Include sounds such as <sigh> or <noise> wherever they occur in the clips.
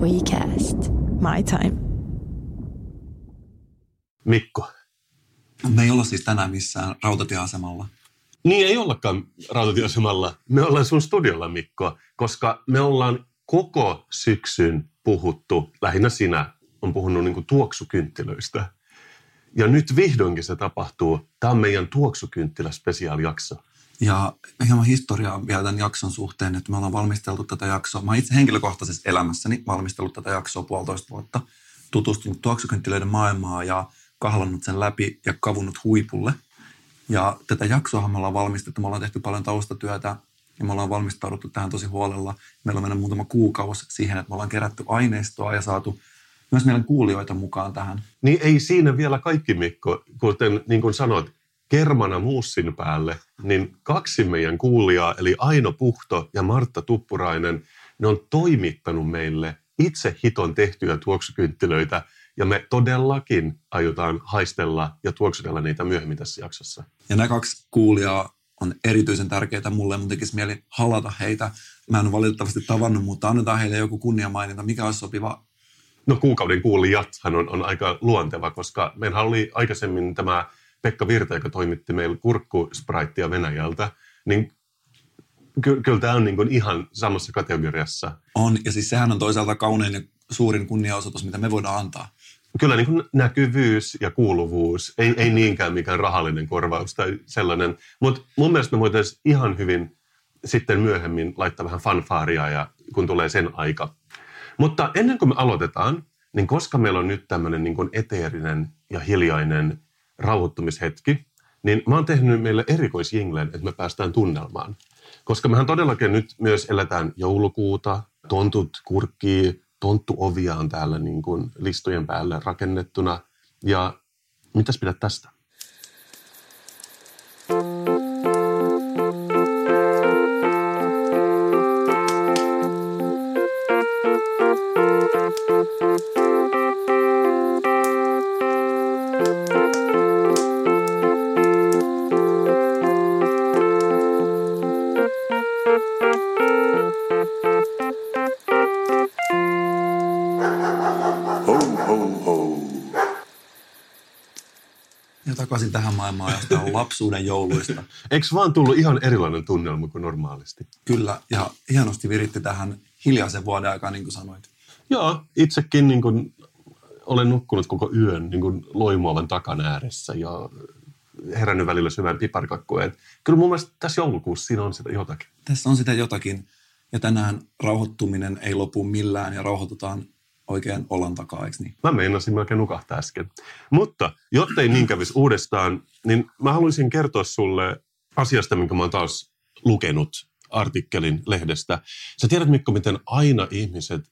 WeCast. My time. Mikko. Me ei olla siis tänään missään rautatieasemalla. Niin ei ollakaan rautatieasemalla. Me ollaan sun studiolla, Mikko, koska me ollaan koko syksyn puhuttu, lähinnä sinä on puhunut niin tuoksukynttilöistä. Ja nyt vihdoinkin se tapahtuu. Tämä on meidän tuoksukynttilä spesiaalijakso. Ja hieman historiaa vielä tämän jakson suhteen, että me ollaan valmisteltu tätä jaksoa. Mä itse henkilökohtaisessa elämässäni valmistellut tätä jaksoa puolitoista vuotta, tutustunut tuoksukynttilöiden maailmaa ja kahlannut sen läpi ja kavunnut huipulle. Ja tätä jaksoa me ollaan valmistettu, me ollaan tehty paljon taustatyötä ja me ollaan valmistauduttu tähän tosi huolella. Meillä on mennyt muutama kuukausi siihen, että me ollaan kerätty aineistoa ja saatu myös meidän kuulijoita mukaan tähän. Niin ei siinä vielä kaikki, Mikko. Kuten niin kuin sanoit, kermana muussin päälle, niin kaksi meidän kuulijaa, eli Aino Puhto ja Martta Tuppurainen, ne on toimittanut meille itse hiton tehtyjä tuoksukynttilöitä, ja me todellakin aiotaan haistella ja tuoksutella niitä myöhemmin tässä jaksossa. Ja nämä kaksi kuulijaa on erityisen tärkeitä mulle, mun tekisi mieli halata heitä. Mä en ole valitettavasti tavannut, mutta annetaan heille joku kunniamaininta, mikä olisi sopiva No kuukauden kuulijathan on, on aika luonteva, koska meillä oli aikaisemmin tämä Pekka Virta, joka toimitti meillä kurkkuspraittia Venäjältä, niin ky- kyllä tämä on niin kuin ihan samassa kategoriassa. On, ja siis sehän on toisaalta kaunein ja suurin kunniaosoitus, mitä me voidaan antaa. Kyllä niin kuin näkyvyys ja kuuluvuus, ei, ei niinkään mikään rahallinen korvaus tai sellainen. Mutta mun mielestä me voitaisiin ihan hyvin sitten myöhemmin laittaa vähän fanfaaria, ja, kun tulee sen aika. Mutta ennen kuin me aloitetaan, niin koska meillä on nyt tämmöinen niin eteerinen ja hiljainen rauhoittumishetki, niin mä oon tehnyt meille erikoisjinglen, että me päästään tunnelmaan. Koska mehän todellakin nyt myös eletään joulukuuta, tontut kurkkii, tonttuovia on täällä niin kuin listojen päälle rakennettuna. Ja mitäs pidät tästä? Ja takaisin tähän maailmaan, josta on <laughs> lapsuuden jouluista. Eikö vaan tullut ihan erilainen tunnelma kuin normaalisti? Kyllä, ja hienosti viritti tähän hiljaisen vuoden aikaan, niin kuin sanoit. Joo, itsekin niin kuin, olen nukkunut koko yön niin kuin loimuovan takan ääressä ja herännyt välillä syvään piparkakkuun. Kyllä mun mielestä tässä joulukuussa siinä on sitä jotakin. Tässä on sitä jotakin. Ja tänään rauhoittuminen ei lopu millään ja rauhoitutaan oikein olan takaa, eikö niin? Mä meinasin melkein nukahtaa äsken. Mutta jottei niin kävisi uudestaan, niin mä haluaisin kertoa sulle asiasta, minkä mä oon taas lukenut artikkelin lehdestä. Sä tiedät Mikko, miten aina ihmiset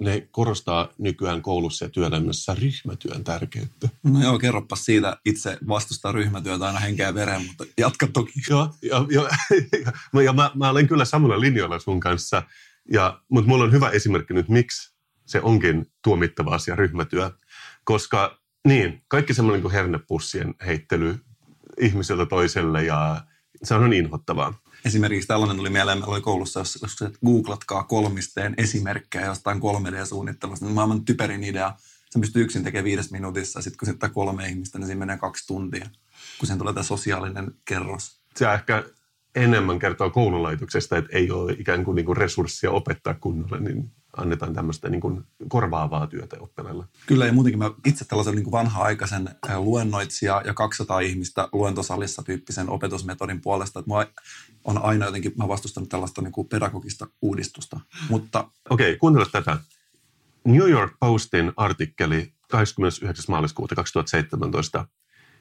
ne korostaa nykyään koulussa ja työelämässä ryhmätyön tärkeyttä. No joo, kerropas siitä. Itse vastustaa ryhmätyötä aina henkeä vereen, mutta jatka toki. Joo, ja, ja, ja, ja mä, mä olen kyllä samalla linjoilla sun kanssa, ja, mutta mulla on hyvä esimerkki nyt, miksi se onkin tuomittava asia ryhmätyö. Koska niin, kaikki semmoinen kuin hernepussien heittely ihmiseltä toiselle ja se on inhottavaa. Esimerkiksi tällainen tuli mieleen, meillä oli koulussa, jos, jos googlatkaa kolmisteen esimerkkejä jostain 3D-suunnittelusta, niin maailman typerin idea. Sen pystyy yksin tekemään viides minuutissa, sitten kun sitten kolme ihmistä, niin siinä menee kaksi tuntia, kun sen tulee tämä sosiaalinen kerros. Se ehkä enemmän kertoo koululaitoksesta, että ei ole ikään kuin, niin kuin resurssia opettaa kunnolla, niin annetaan tämmöistä niin kuin korvaavaa työtä oppilaille. Kyllä, ja muutenkin mä itse tällaisen niin kuin vanha-aikaisen luennoitsija ja 200 ihmistä luentosalissa tyyppisen opetusmetodin puolesta, että mä on aina jotenkin, mä vastustanut tällaista niin kuin pedagogista uudistusta. Mutta... Okei, okay, kuuntele tätä. New York Postin artikkeli 29. maaliskuuta 2017.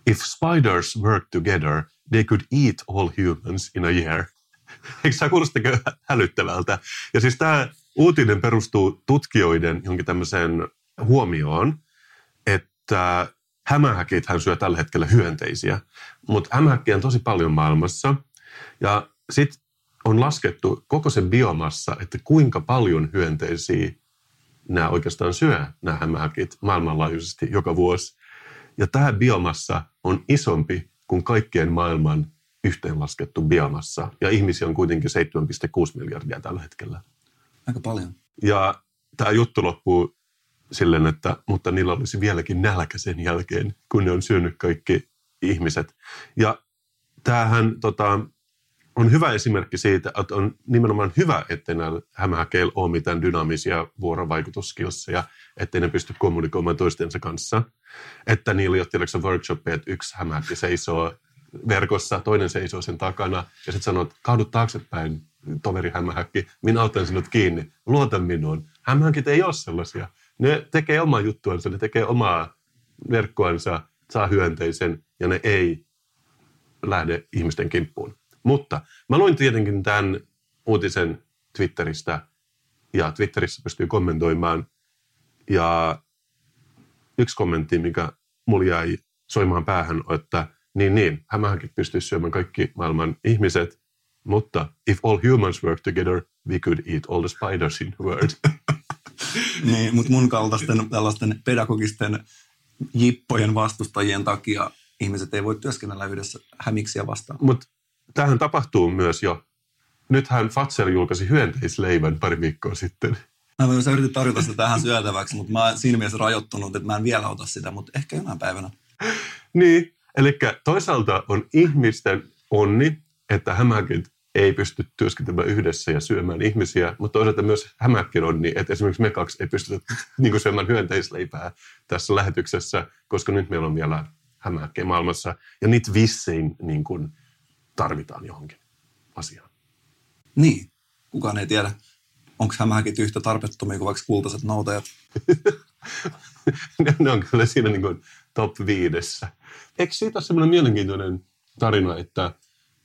If spiders work together, they could eat all humans in a year. <laughs> Eikö tämä kuulostakin hälyttävältä? Ja siis tämä uutinen perustuu tutkijoiden johonkin tämmöiseen huomioon, että hämähäkit hän syö tällä hetkellä hyönteisiä, mutta hämähäkkiä on tosi paljon maailmassa. Ja sitten on laskettu koko sen biomassa, että kuinka paljon hyönteisiä nämä oikeastaan syö, nämä hämähäkit maailmanlaajuisesti joka vuosi. Ja tämä biomassa on isompi kuin kaikkien maailman yhteenlaskettu biomassa. Ja ihmisiä on kuitenkin 7,6 miljardia tällä hetkellä. Aika paljon. Ja tämä juttu loppuu silleen, että mutta niillä olisi vieläkin nälkä sen jälkeen, kun ne on syönyt kaikki ihmiset. Ja tämähän tota, on hyvä esimerkki siitä, että on nimenomaan hyvä, että näillä hämähäkeillä ole mitään dynaamisia vuorovaikutuskilsseja, ettei ne pysty kommunikoimaan toistensa kanssa. Että niillä ei ole workshopia, että yksi hämähäkki seisoo verkossa, toinen seisoo sen takana ja sitten sanoo, että kaadu taaksepäin, toveri hämähäkki, minä otan sinut kiinni, luota minuun. Hämähäkit ei ole sellaisia. Ne tekee omaa juttuansa, ne tekee omaa verkkoansa, saa hyönteisen ja ne ei lähde ihmisten kimppuun. Mutta mä luin tietenkin tämän uutisen Twitteristä ja Twitterissä pystyy kommentoimaan. Ja yksi kommentti, mikä mulla jäi soimaan päähän, että niin niin, hämähäkin pystyy syömään kaikki maailman ihmiset, mutta if all humans work together, we could eat all the spiders in the world. <laughs> niin, mutta mun kaltaisten tällaisten pedagogisten jippojen vastustajien takia ihmiset ei voi työskennellä yhdessä hämiksiä vastaan. Mutta tähän tapahtuu myös jo. Nythän Fatser julkaisi hyönteisleivän pari viikkoa sitten. Mä myös yritin tarjota sitä tähän syötäväksi, mutta mä oon siinä mielessä rajoittunut, että mä en vielä ota sitä, mutta ehkä jonain päivänä. niin, eli toisaalta on ihmisten onni, että hämähäkit ei pysty työskentelemään yhdessä ja syömään ihmisiä, mutta toisaalta myös hämähäkin onni, että esimerkiksi me kaksi ei pystytä <laughs> niin syömään hyönteisleipää tässä lähetyksessä, koska nyt meillä on vielä hämähäkkejä maailmassa, ja niitä vissiin niin kuin, tarvitaan johonkin asiaan. Niin, kukaan ei tiedä, onko hämähäkit yhtä tarpeettomia kuin vaikka kultaiset noutajat. <laughs> ne on kyllä siinä niin kuin top viidessä. Eikö siitä ole semmoinen mielenkiintoinen tarina, että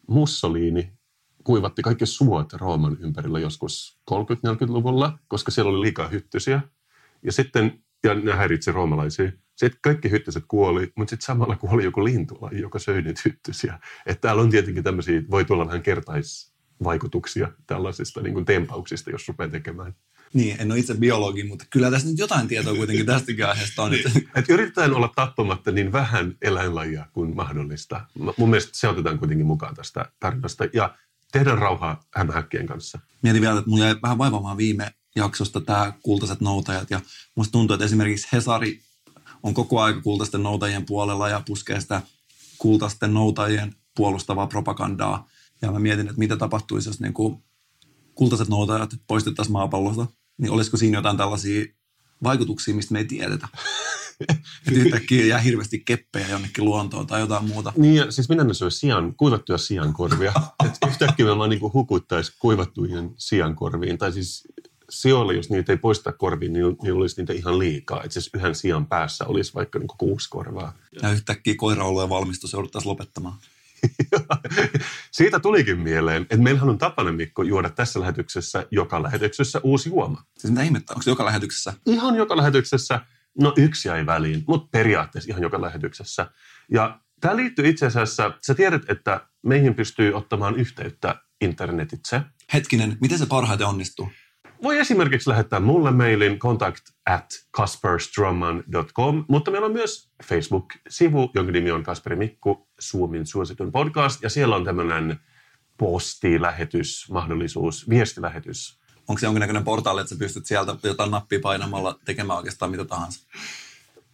Mussolini kuivatti kaikki suot Rooman ympärillä joskus 30-40-luvulla, koska siellä oli liikaa hyttysiä. Ja sitten, ja ne häiritsi roomalaisia. Sitten kaikki hyttyset kuoli, mutta sitten samalla kuoli joku lintulaji, joka söi niitä hyttysiä. Että täällä on tietenkin tämmöisiä, voi tulla vähän kertaisvaikutuksia tällaisista niin tempauksista, jos rupeaa tekemään. Niin, en ole itse biologi, mutta kyllä tässä nyt jotain tietoa kuitenkin tästäkin aiheesta on. Niin, että yritetään olla tappamatta niin vähän eläinlajia kuin mahdollista. Mun mielestä se otetaan kuitenkin mukaan tästä tarinasta. Ja tehdään rauhaa hämähäkkien kanssa. Mietin vielä, että mulla jäi vähän vaivaamaan viime jaksosta tämä kultaiset noutajat. Ja musta tuntuu, että esimerkiksi Hesari on koko aika kultaisten noutajien puolella ja puskee sitä kultaisten noutajien puolustavaa propagandaa. Ja mä mietin, että mitä tapahtuisi, jos niin kuin kultaiset noutajat poistettaisiin maapallosta. Niin olisiko siinä jotain tällaisia vaikutuksia, mistä me ei tiedetä? <laughs> että yhtäkkiä jää hirveästi keppejä jonnekin luontoon tai jotain muuta. Niin, ja siis minä syö sian, kuivattuja siankorvia. <laughs> että yhtäkkiä me vaan niin hukuttaisi kuivattuihin siankorviin. Tai siis sioille, jos niitä ei poista korviin, niin niillä olisi niitä ihan liikaa. Että siis yhden sian päässä olisi vaikka niin kuusi korvaa. Ja yhtäkkiä koiraolujen valmistus jouduttaisiin lopettamaan. <laughs> Siitä tulikin mieleen, että meillähän on tapana, Mikko, juoda tässä lähetyksessä joka lähetyksessä uusi juoma. Siis mitä ihmettä, onko se joka lähetyksessä? Ihan joka lähetyksessä. No yksi jäi väliin, mutta periaatteessa ihan joka lähetyksessä. Ja tämä liittyy itse asiassa, sä tiedät, että meihin pystyy ottamaan yhteyttä internetitse. Hetkinen, miten se parhaiten onnistuu? Voi esimerkiksi lähettää mulle mailin contact at kasperstroman.com, mutta meillä on myös Facebook-sivu, jonka nimi on Kasperi Mikku, Suomen suositun podcast, ja siellä on tämmöinen postilähetys, mahdollisuus, viestilähetys. Onko se jonkinnäköinen portaali, että sä pystyt sieltä jotain nappia painamalla tekemään oikeastaan mitä tahansa?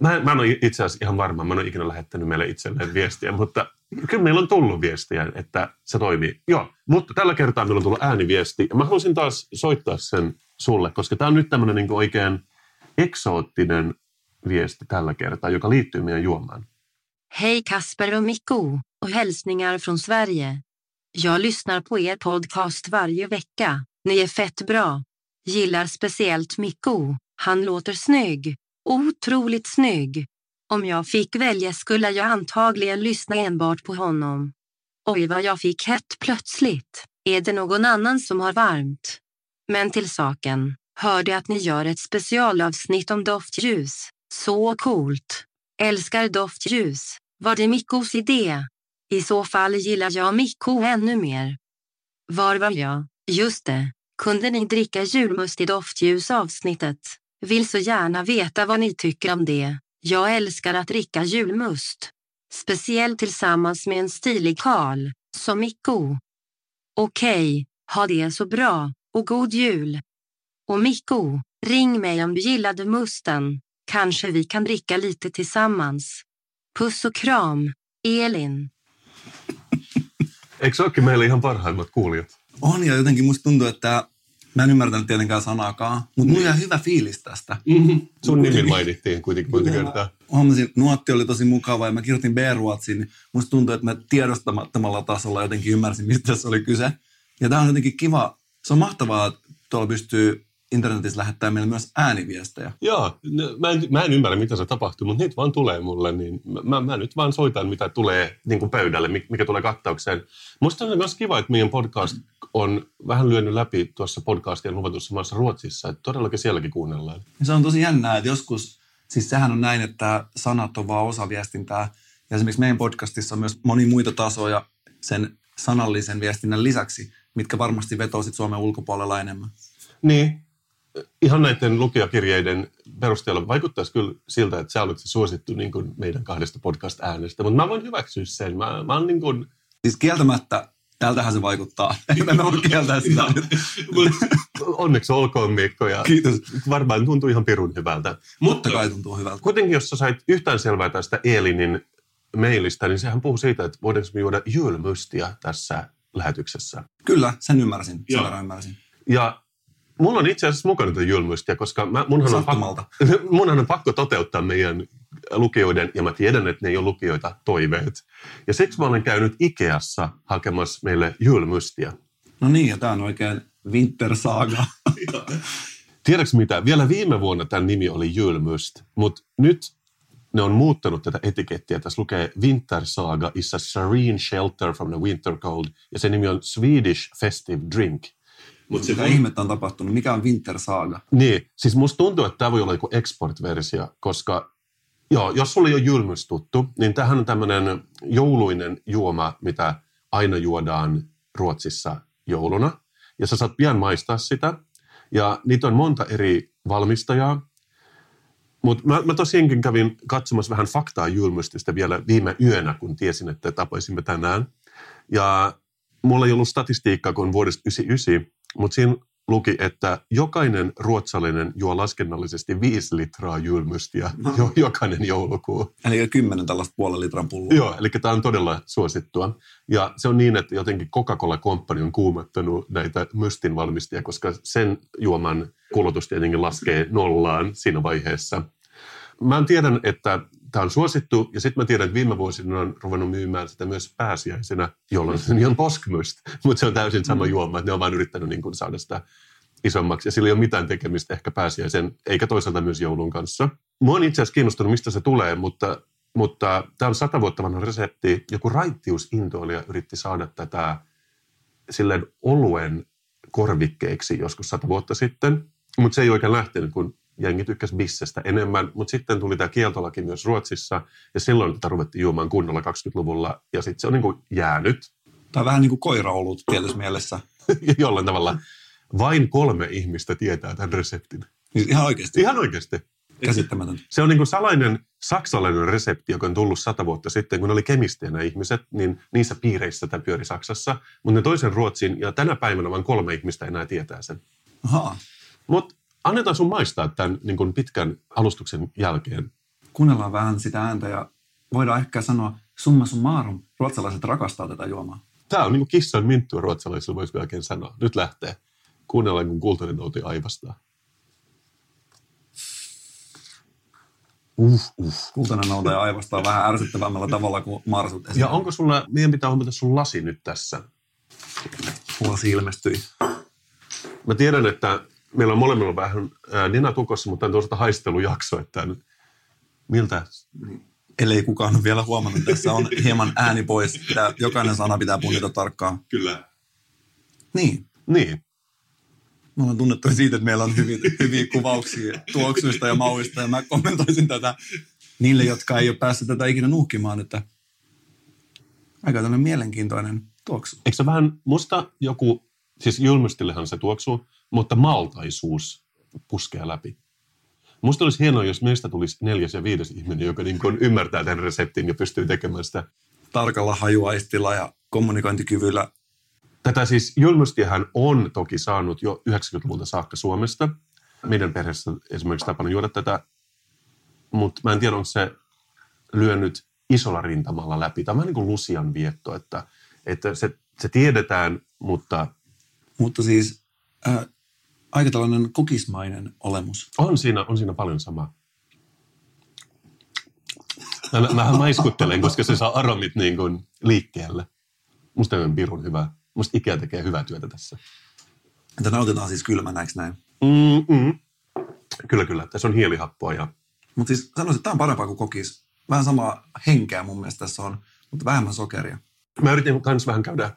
Mä, mä en ole itse asiassa ihan varma, mä en ole ikinä lähettänyt meille itselleen viestiä, mutta kyllä meillä on tullut viestiä, että se toimii. Joo, mutta tällä kertaa meillä on tullut ääniviesti. Ja mä haluaisin taas soittaa sen sulle, koska tämä on nyt tämmöinen niin oikein eksoottinen viesti tällä kertaa, joka liittyy meidän juomaan. Hej Kasper och Mikko och hälsningar från Sverige. Jag lyssnar på er podcast varje vecka. Ni är fett bra. Gillar speciellt Mikko. Han låter snygg. Otroligt snygg. Om jag fick välja skulle jag antagligen lyssna enbart på honom. Oj vad jag fick hett plötsligt. Är det någon annan som har varmt? Men till saken. Hörde att ni gör ett specialavsnitt om doftljus. Så coolt. Älskar doftljus. Var det Mikkos idé? I så fall gillar jag Mikko ännu mer. Var var jag? Just det. Kunde ni dricka julmust i doftljus avsnittet? Vill så gärna veta vad ni tycker om det. Jag älskar att dricka julmust. Speciellt tillsammans med en stilig karl, som Mikko. Okej, okay, ha det så bra och god jul. Och Mikko, Ring mig om du gillade musten. Kanske vi kan dricka lite tillsammans. Puss och kram, Elin. Eikö se olekin meille ihan parhaimmat kuulijat? On ja jotenkin musta tuntuu, että mä en ymmärtänyt tietenkään sanaakaan, mutta mulla jäi hyvä fiilis tästä. Mm-hmm. Sun nimi mainittiin kuitenkin monta kertaa. Huomasin, nuotti oli tosi mukava ja mä kirjoitin B-ruotsiin, niin musta tuntuu, että mä tiedostamattomalla tasolla jotenkin ymmärsin, mistä tässä oli kyse. Ja tää on jotenkin kiva, se on mahtavaa, että tuolla pystyy internetissä lähettää meille myös ääniviestejä. Joo, no, mä en, mä en ymmärrä, mitä se tapahtuu, mutta niitä vaan tulee mulle, niin mä, mä nyt vaan soitan, mitä tulee niin kuin pöydälle, mikä tulee kattaukseen. Musta on myös kiva, että meidän podcast on vähän lyönyt läpi tuossa podcastien luvatussa maassa Ruotsissa, että todellakin sielläkin kuunnellaan. Se on tosi jännää, että joskus, siis sehän on näin, että sanat on vaan osa viestintää. Ja esimerkiksi meidän podcastissa on myös moni muita tasoja sen sanallisen viestinnän lisäksi, mitkä varmasti vetoo sit Suomen ulkopuolella enemmän. Niin, ihan näiden lukijakirjeiden perusteella vaikuttaisi kyllä siltä, että sä olet se suosittu niin kuin meidän kahdesta podcast-äänestä, mutta mä voin hyväksyä sen. Mä, mä oon niin kuin... Siis kieltämättä, tältähän se vaikuttaa. <laughs> Mä voi kieltää sitä. Onneksi olkoon Mikko ja Kiitos. varmaan tuntuu ihan pirun hyvältä. Mutta kai tuntuu hyvältä. Kuitenkin, jos sä sait yhtään selvää tästä Eelinin mailista, niin sehän puhuu siitä, että voidaanko me juoda julmustia tässä lähetyksessä. Kyllä, sen ymmärsin. Sen ymmärsin. Ja mulla on itse asiassa mukana tätä julmustia, koska mä, munhan, on pakko, <laughs> munhan on pakko toteuttaa meidän lukijoiden, ja mä tiedän, että ne ei ole lukijoita, toiveet. Ja siksi mä olen käynyt Ikeassa hakemassa meille julmustia. No niin, ja tää on oikein Winter Saga. <laughs> Tiedätkö mitä? Vielä viime vuonna tämän nimi oli Julmust, mutta nyt ne on muuttanut tätä etikettiä. Tässä lukee Winter Saga is a serene shelter from the winter cold, ja se nimi on Swedish Festive Drink. Mut Mitä ihmettä on tapahtunut? Mikä on Winter Saga? Niin, siis musta tuntuu, että tämä voi olla joku export-versio, koska joo, jos sulla ei ole tuttu, niin tämähän on tämmöinen jouluinen juoma, mitä aina juodaan Ruotsissa jouluna. Ja sä saat pian maistaa sitä. Ja niitä on monta eri valmistajaa. Mutta mä, mä tosiaankin kävin katsomassa vähän faktaa julmustystä vielä viime yönä, kun tiesin, että tapaisimme tänään. Ja mulla ei ollut statistiikkaa kuin vuodesta 99, mutta siinä luki, että jokainen ruotsalainen juo laskennallisesti 5 litraa julmustia jo, jokainen joulukuu. Eli kymmenen tällaista puolen litran pulloa. Joo, eli tämä on todella suosittua. Ja se on niin, että jotenkin Coca-Cola Company on kuumattanut näitä mystin valmistajia, koska sen juoman kulutus tietenkin laskee nollaan siinä vaiheessa. Mä tiedän, että tämä on suosittu, ja sitten mä tiedän, että viime vuosina on ruvennut myymään sitä myös pääsiäisenä, jolloin se on poskmyst, mutta se on täysin sama juoma, että ne on vain yrittänyt niin kuin saada sitä isommaksi, ja sillä ei ole mitään tekemistä ehkä pääsiäisen, eikä toisaalta myös joulun kanssa. Mua on itse asiassa kiinnostunut, mistä se tulee, mutta, mutta tämä on sata vuotta vanha resepti. Joku raittiusintoilija yritti saada tätä silleen oluen korvikkeeksi joskus sata vuotta sitten, mutta se ei oikein lähtenyt, kun jengi tykkäsi bissestä enemmän, mutta sitten tuli tämä kieltolaki myös Ruotsissa, ja silloin tätä ruvettiin juomaan kunnolla 20-luvulla, ja sitten se on niin kuin jäänyt Tai vähän niin kuin koiraolut tietyssä mielessä. <laughs> jollain tavalla. Vain kolme ihmistä tietää tämän reseptin. Siis ihan oikeasti. Ihan oikeasti. Käsittämätöntä. Se on niin kuin salainen saksalainen resepti, joka on tullut sata vuotta sitten, kun ne oli kemistejä nämä ihmiset, niin niissä piireissä tämä pyöri Saksassa. Mutta ne toisen Ruotsin, ja tänä päivänä vain kolme ihmistä enää tietää sen. Ahaa. Mutta annetaan sun maistaa tämän niin kuin pitkän alustuksen jälkeen. Kuunnellaan vähän sitä ääntä ja voidaan ehkä sanoa summa summarum. Ruotsalaiset rakastaa tätä juomaa. Tämä on niin kuin kissan minttua ruotsalaisilla, voisi melkein sanoa. Nyt lähtee. Kuunnellaan, kun kultainen nouti aivastaa. Uh, uh. Kultainen noutaja aivastaa vähän ärsyttävämmällä tavalla kuin marsut Ja onko sulla, meidän pitää huomata sun lasi nyt tässä. Lasi ilmestyi. Mä tiedän, että meillä on molemmilla vähän ää, nenä tukossa, mutta tämä on toisaalta haistelujakso, että nyt, miltä Ellei kukaan ole vielä huomannut, tässä on hieman ääni pois. Pitää, jokainen sana pitää punnita tarkkaan. Kyllä. Niin. Niin. Me ollaan tunnettu siitä, että meillä on hyviä, hyviä kuvauksia tuoksuista ja mauista. Ja mä kommentoisin tätä niille, jotka ei ole päässyt tätä ikinä nuhkimaan, että aika tämmöinen mielenkiintoinen tuoksu. Eikö se vähän, musta joku, siis julmistillehan se tuoksuu, mutta maltaisuus puskee läpi. Musta olisi hienoa, jos meistä tulisi neljäs ja viides ihminen, joka niin kuin ymmärtää tämän reseptin ja pystyy tekemään sitä. Tarkalla hajuaistilla ja kommunikointikyvyllä. Tätä siis julmustiahan on toki saanut jo 90-luvulta saakka Suomesta, meidän perheessä esimerkiksi tapana juoda tätä, mutta mä en tiedä, onko se lyönyt isolla rintamalla läpi. Tämä on niin kuin Lusian vietto, että, että se, se tiedetään, mutta Mutta siis äh, aika tällainen kokismainen olemus. on siinä, on siinä paljon samaa. Mä, mähän maiskuttelen, koska se saa aromit niin kuin liikkeelle. Musta on pirun hyvä. Musta Ikea tekee hyvää työtä tässä. Että nautitaan siis kylmänä, eikö näin? Mm-mm. Kyllä, kyllä. Tässä on hielihappoa ja Mutta siis sanoisin, että tämä on parempaa kuin kokis. Vähän samaa henkeä mun mielestä tässä on, mutta vähemmän sokeria. Mä yritin myös vähän käydä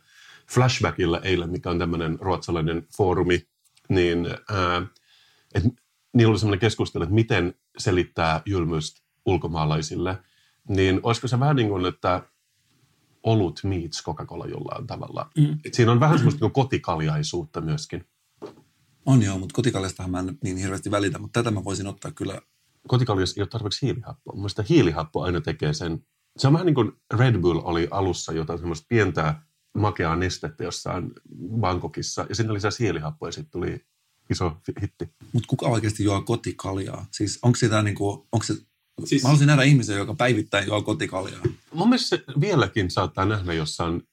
Flashbackilla eilen, mikä on tämmöinen ruotsalainen foorumi, niin ää, et, niillä oli semmoinen keskustelu, että miten selittää julmuista ulkomaalaisille. Niin olisiko se vähän niin kuin, että olut meets Coca-Cola jollain tavalla. Mm. Et siinä on vähän semmoista niin kotikaljaisuutta myöskin. On joo, mutta kotikaljastahan mä en nyt niin hirveästi välitä, mutta tätä mä voisin ottaa kyllä. Kotikaljassa ei ole tarpeeksi hiilihappoa. Mun mielestä hiilihappo aina tekee sen. Se on vähän niin kuin Red Bull oli alussa jotain semmoista pientä makeaa nestettä jossain Bangkokissa, ja sinne lisäsi hiilihappoa, ja sitten tuli iso hitti. Mutta kuka oikeasti juo kotikaljaa? Siis onko sitä niinku, onko se, Siis- mä haluaisin nähdä ihmisiä, joka päivittäin juo kotikaljaa. Mun mielestä se vieläkin saattaa nähdä jossain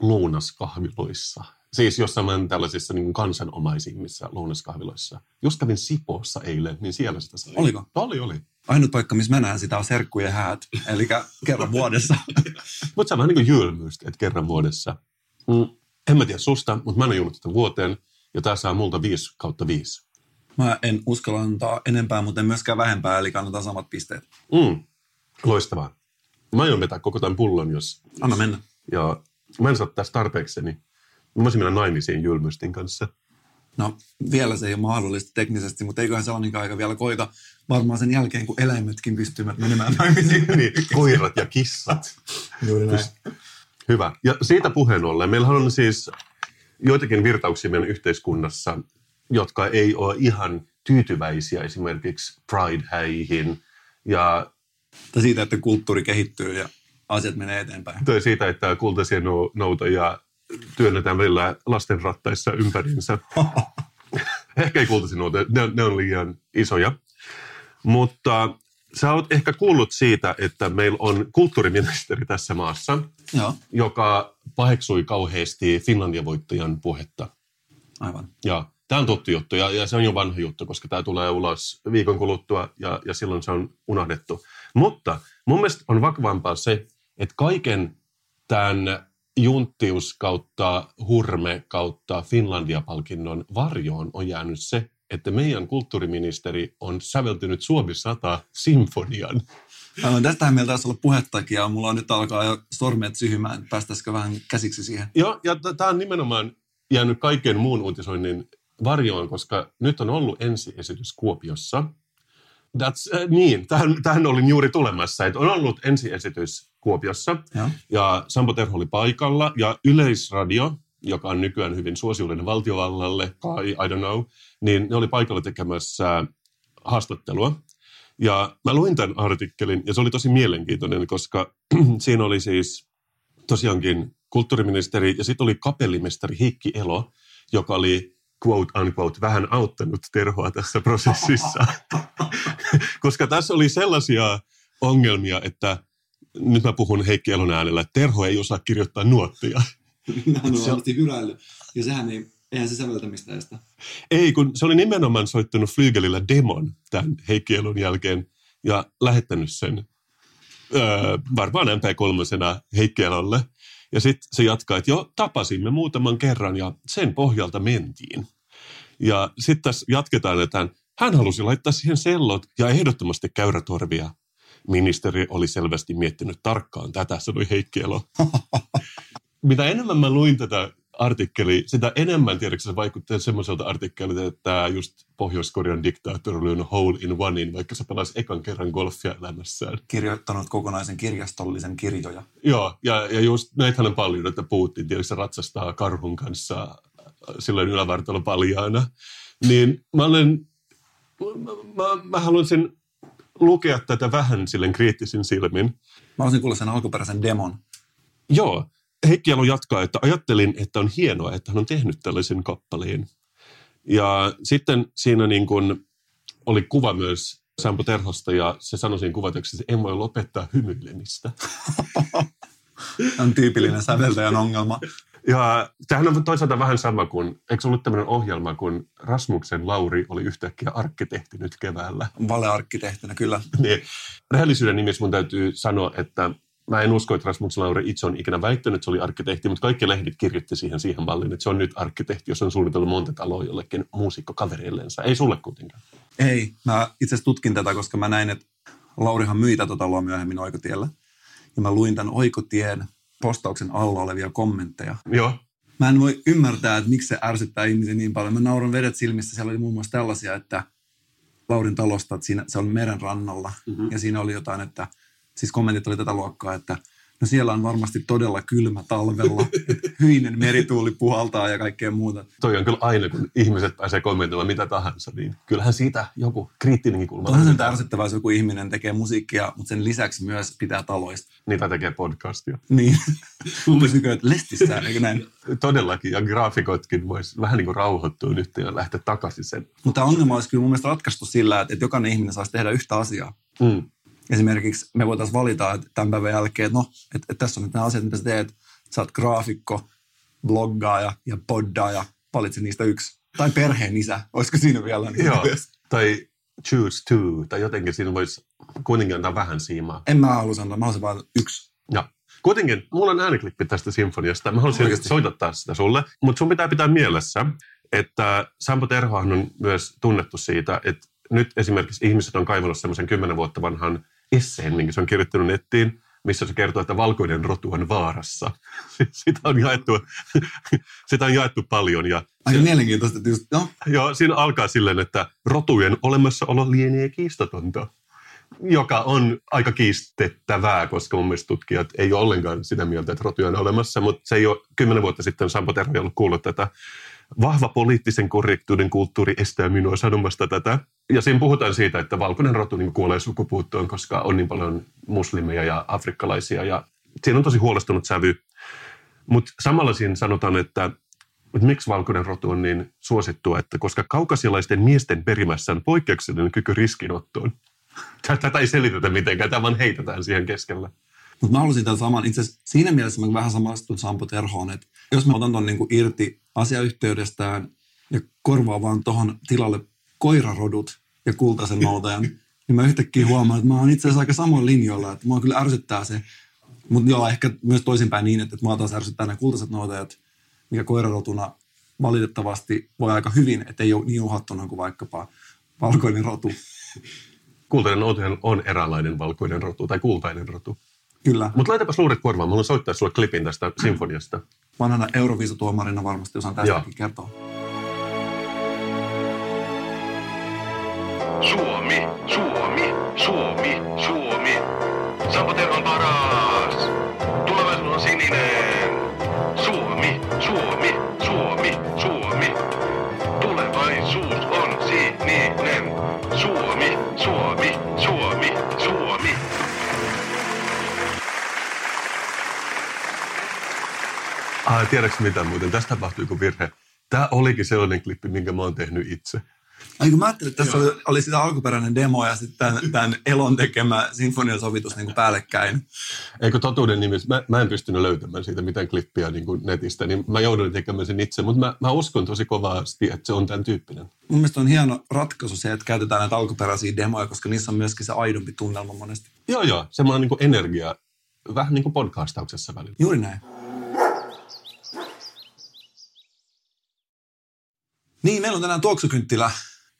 lounaskahviloissa. Siis jossain tällaisissa niin kansanomaisimmissa lounaskahviloissa. Just kävin Sipoossa eilen, niin siellä sitä sai. Oliko? Oli, oli. Ainut paikka, missä mä näen sitä on serkkujen häät, eli kerran vuodessa. <laughs> Mutta se on vähän niin kuin jylmyystä, että kerran vuodessa. Mm. En mä tiedä susta, mutta mä en juonut tätä vuoteen, ja tää saa multa 5 kautta 5. Mä en uskalla antaa enempää, mutta en myöskään vähempää, eli kannatan samat pisteet. Mm. Loistavaa. Mä aion vetää koko tämän pullon, jos... Anna mennä. Ja mä en saa tästä tarpeeksi, niin mä voisin mennä naimisiin Jylmystin kanssa. No, vielä se ei ole mahdollista teknisesti, mutta eiköhän sellainen aika vielä koita. Varmaan sen jälkeen, kun eläimetkin pystyvät menemään naimisiin. <laughs> niin, koirat ja kissat. Juuri näin. Hyvä. Ja siitä puheen ollen, meillähän on siis joitakin virtauksia meidän yhteiskunnassa, jotka ei ole ihan tyytyväisiä esimerkiksi Pride-häihin ja Tai siitä, että kulttuuri kehittyy ja asiat menee eteenpäin. tai siitä, että kultaisia nou- noutoja työnnetään välillä lasten rattaissa ympäriinsä. <laughs> Ehkä ei kultaisia noutoja, ne, ne on liian isoja. Mutta sä oot ehkä kuullut siitä, että meillä on kulttuuriministeri tässä maassa, Joo, joka paheksui kauheasti Finlandia voittajan puhetta. aivan. Ja tämä on tuttu juttu ja, ja se on jo vanha juttu, koska tämä tulee ulos viikon kuluttua ja, ja silloin se on unohdettu. Mutta mun mielestä on vakavampaa se, että kaiken tämän junttius kautta hurme kautta Finlandia-palkinnon varjoon on jäänyt se, että meidän kulttuuriministeri on säveltynyt Suomi 100 sinfonian. Aivan, tästähän meillä taisi olla puhettakin ja mulla on nyt alkaa jo sormet syhymään. Päästäisikö vähän käsiksi siihen? Joo, ja tämä on nimenomaan jäänyt kaiken muun uutisoinnin varjoon, koska nyt on ollut ensiesitys Kuopiossa. That's, äh, niin, tähän, tähän olin juuri tulemassa, että on ollut ensiesitys Kuopiossa, Joo. ja Sampo Terho oli paikalla, ja Yleisradio, joka on nykyään hyvin suosiollinen valtiovallalle, kai, I don't know, niin ne oli paikalla tekemässä haastattelua. Ja mä luin tämän artikkelin, ja se oli tosi mielenkiintoinen, koska <clears throat> siinä oli siis tosiaankin kulttuuriministeri, ja sitten oli kapellimestari Heikki Elo, joka oli quote unquote vähän auttanut Terhoa tässä prosessissa. <laughs> Koska tässä oli sellaisia ongelmia, että nyt mä puhun Heikki Elon äänellä, että Terho ei osaa kirjoittaa nuottia. Hän on Se varmasti hyräillyt. Ja sehän ei, eihän se säveltämistä estä. Ei, kun se oli nimenomaan soittanut Flygelillä demon tämän Heikki Elon jälkeen ja lähettänyt sen öö, varmaan MP3 Heikki Elolle. Ja sitten se jatkaa, että joo, tapasimme muutaman kerran ja sen pohjalta mentiin. Ja sitten tässä jatketaan, että hän, hän halusi laittaa siihen sellot ja ehdottomasti käyrätorvia. Ministeri oli selvästi miettinyt tarkkaan tätä, sanoi Heikki Elo. <laughs> Mitä enemmän mä luin tätä artikkeli, sitä enemmän tiedätkö se vaikuttaa semmoiselta artikkelilta, että just Pohjois-Korean diktaattori oli hole in onein, vaikka se pelasi ekan kerran golfia elämässään. Kirjoittanut kokonaisen kirjastollisen kirjoja. Joo, ja, ja just näitähän on paljon, että Putin tiedätkö, se ratsastaa karhun kanssa äh, silloin ylävartalo paljaana. Niin mä olen, mä, mä, mä haluaisin lukea tätä vähän silleen kriittisin silmin. Mä haluaisin kuulla sen alkuperäisen demon. Joo, Heikki Alo jatkaa, että ajattelin, että on hienoa, että hän on tehnyt tällaisen kappaleen. Ja sitten siinä niin kuin oli kuva myös Sampo Terhosta ja se sanoi siinä kuvatekstissä, että en voi lopettaa hymyilemistä. <laughs> on tyypillinen säveltäjän ongelma. Ja tämähän on toisaalta vähän sama kuin, eikö ollut tämmöinen ohjelma, kun Rasmuksen Lauri oli yhtäkkiä arkkitehti nyt keväällä? Valearkkitehtinä, kyllä. niin, rehellisyyden nimissä mun täytyy sanoa, että mä en usko, että Rasmuksen Lauri itse on ikinä väittänyt, että se oli arkkitehti, mutta kaikki lehdit kirjoitti siihen siihen malliin, että se on nyt arkkitehti, jos on suunnitellut monta taloa jollekin muusikkokavereillensa. Ei sulle kuitenkaan. Ei, mä itse asiassa tutkin tätä, koska mä näin, että Laurihan myi tätä taloa myöhemmin Oikotiellä. Ja mä luin tämän Oikotien postauksen alla olevia kommentteja. Joo. Mä en voi ymmärtää, että miksi se ärsyttää ihmisiä niin paljon. Mä nauran vedet silmissä. Siellä oli muun muassa tällaisia, että Laurin talosta, että siinä, se on meren rannalla. Mm-hmm. Ja siinä oli jotain, että siis kommentit oli tätä luokkaa, että No siellä on varmasti todella kylmä talvella, <laughs> hyinen merituuli puhaltaa ja kaikkea muuta. Toi on kyllä aina, kun ihmiset pääsee kommentoimaan mitä tahansa, niin kyllähän siitä joku kriittinenkin kulma. Onhan sen tärsyttävää, jos joku ihminen tekee musiikkia, mutta sen lisäksi myös pitää taloista. Niitä tekee podcastia. Niin. Luulisi nykyään, että lestissä, eikö näin? Todellakin, ja graafikotkin voisi vähän niin kuin rauhoittua nyt ja lähteä takaisin sen. Mutta ongelma olisi kyllä mun mielestä ratkaistu sillä, että jokainen ihminen saisi tehdä yhtä asiaa. Mm esimerkiksi me voitaisiin valita että tämän päivän jälkeen, että no, että, että tässä on nyt nämä asiat, mitä sä teet. Sä oot graafikko, bloggaaja ja poddaaja, valitse niistä yksi. Tai perheen isä, olisiko siinä vielä? Niin Joo, tai choose two, tai jotenkin siinä voisi kuitenkin antaa vähän siimaa. En mä halua sanoa, mä haluaisin vain yksi. Joo. Kuitenkin, mulla on ääniklippi tästä sinfoniasta. Mä haluaisin Oikeasti. soitattaa sitä sulle, mutta sun pitää pitää mielessä, että Sampo Terhohan on myös tunnettu siitä, että nyt esimerkiksi ihmiset on kaivannut semmoisen kymmenen vuotta vanhan esseen, minkä se on kirjoittanut nettiin, missä se kertoo, että valkoinen rotu on vaarassa. <laughs> Sitä on jaettu, <laughs> sitä on jaettu paljon. Ja Aika se, mielenkiintoista. Just, no. Joo, siinä alkaa silleen, että rotujen olemassaolo lienee kiistatonta joka on aika kiistettävää, koska mun mielestä tutkijat ei ole ollenkaan sitä mieltä, että rotuja on olemassa, mutta se ei ole kymmenen vuotta sitten Sampo Terho ollut kuullut tätä vahva poliittisen korrektuuden kulttuuri estää minua sanomasta tätä. Ja siinä puhutaan siitä, että valkoinen rotu niin kuolee sukupuuttoon, koska on niin paljon muslimeja ja afrikkalaisia. Ja siinä on tosi huolestunut sävy. Mutta samalla siinä sanotaan, että, että miksi valkoinen rotu on niin suosittua, että koska kaukasialaisten miesten perimässä on poikkeuksellinen kyky riskinottoon. Tätä ei selitetä mitenkään, tämä vaan heitetään siihen keskellä. Mutta mä haluaisin tämän saman, itse siinä mielessä mä vähän samastun Sampo Terhoon, että jos mä otan ton niinku irti asiayhteydestään ja korvaan vaan tuohon tilalle koirarodut ja kultaisen <laughs> noutajan, niin mä yhtäkkiä huomaan, että mä oon itse asiassa aika samoin linjoilla, että mua kyllä ärsyttää se. Mutta joo, ehkä myös toisinpäin niin, että mua taas ärsyttää nämä kultaiset noutajat, mikä koirarotuna valitettavasti voi aika hyvin, että ei ole niin uhattuna kuin vaikkapa valkoinen rotu. <laughs> Kultainen noutaja on eräänlainen valkoinen rotu tai kultainen rotu. Kyllä. Mutta laitapas luurit korvaan. Mä haluan soittaa sulle klipin tästä sinfoniasta. Vanhana Euroviisutuomarina varmasti osaan tästäkin Joo. kertoa. Suomi, Suomi, Suomi, Suomi. Sampo Terhon paras. Tulevaisuus on sininen. Suomi, Suomi, Suomi, Suomi. Tulevaisuus on sininen. Suomi, Suomi, Suomi, Suomi. Ah, tiedätkö mitä muuten? Tästä tapahtui joku virhe. Tämä olikin sellainen klippi, minkä mä oon tehnyt itse. Ai kun mä ajattelin, että tässä oli, oli sitä alkuperäinen demo ja sitten tämän, tämän Elon tekemä sinfoniasovitus niin kuin päällekkäin. Eikö totuuden nimissä, mä, mä en pystynyt löytämään siitä mitään klippiä niin kuin netistä, niin mä joudun tekemään sen itse, mutta mä, mä uskon tosi kovasti, että se on tämän tyyppinen. Mun mielestä on hieno ratkaisu se, että käytetään näitä alkuperäisiä demoja, koska niissä on myöskin se aidompi tunnelma monesti. Joo, joo, semmoinen niin kuin energia, vähän niin kuin podcastauksessa välillä. Juuri näin. Niin, meillä on tänään tuoksukynttilä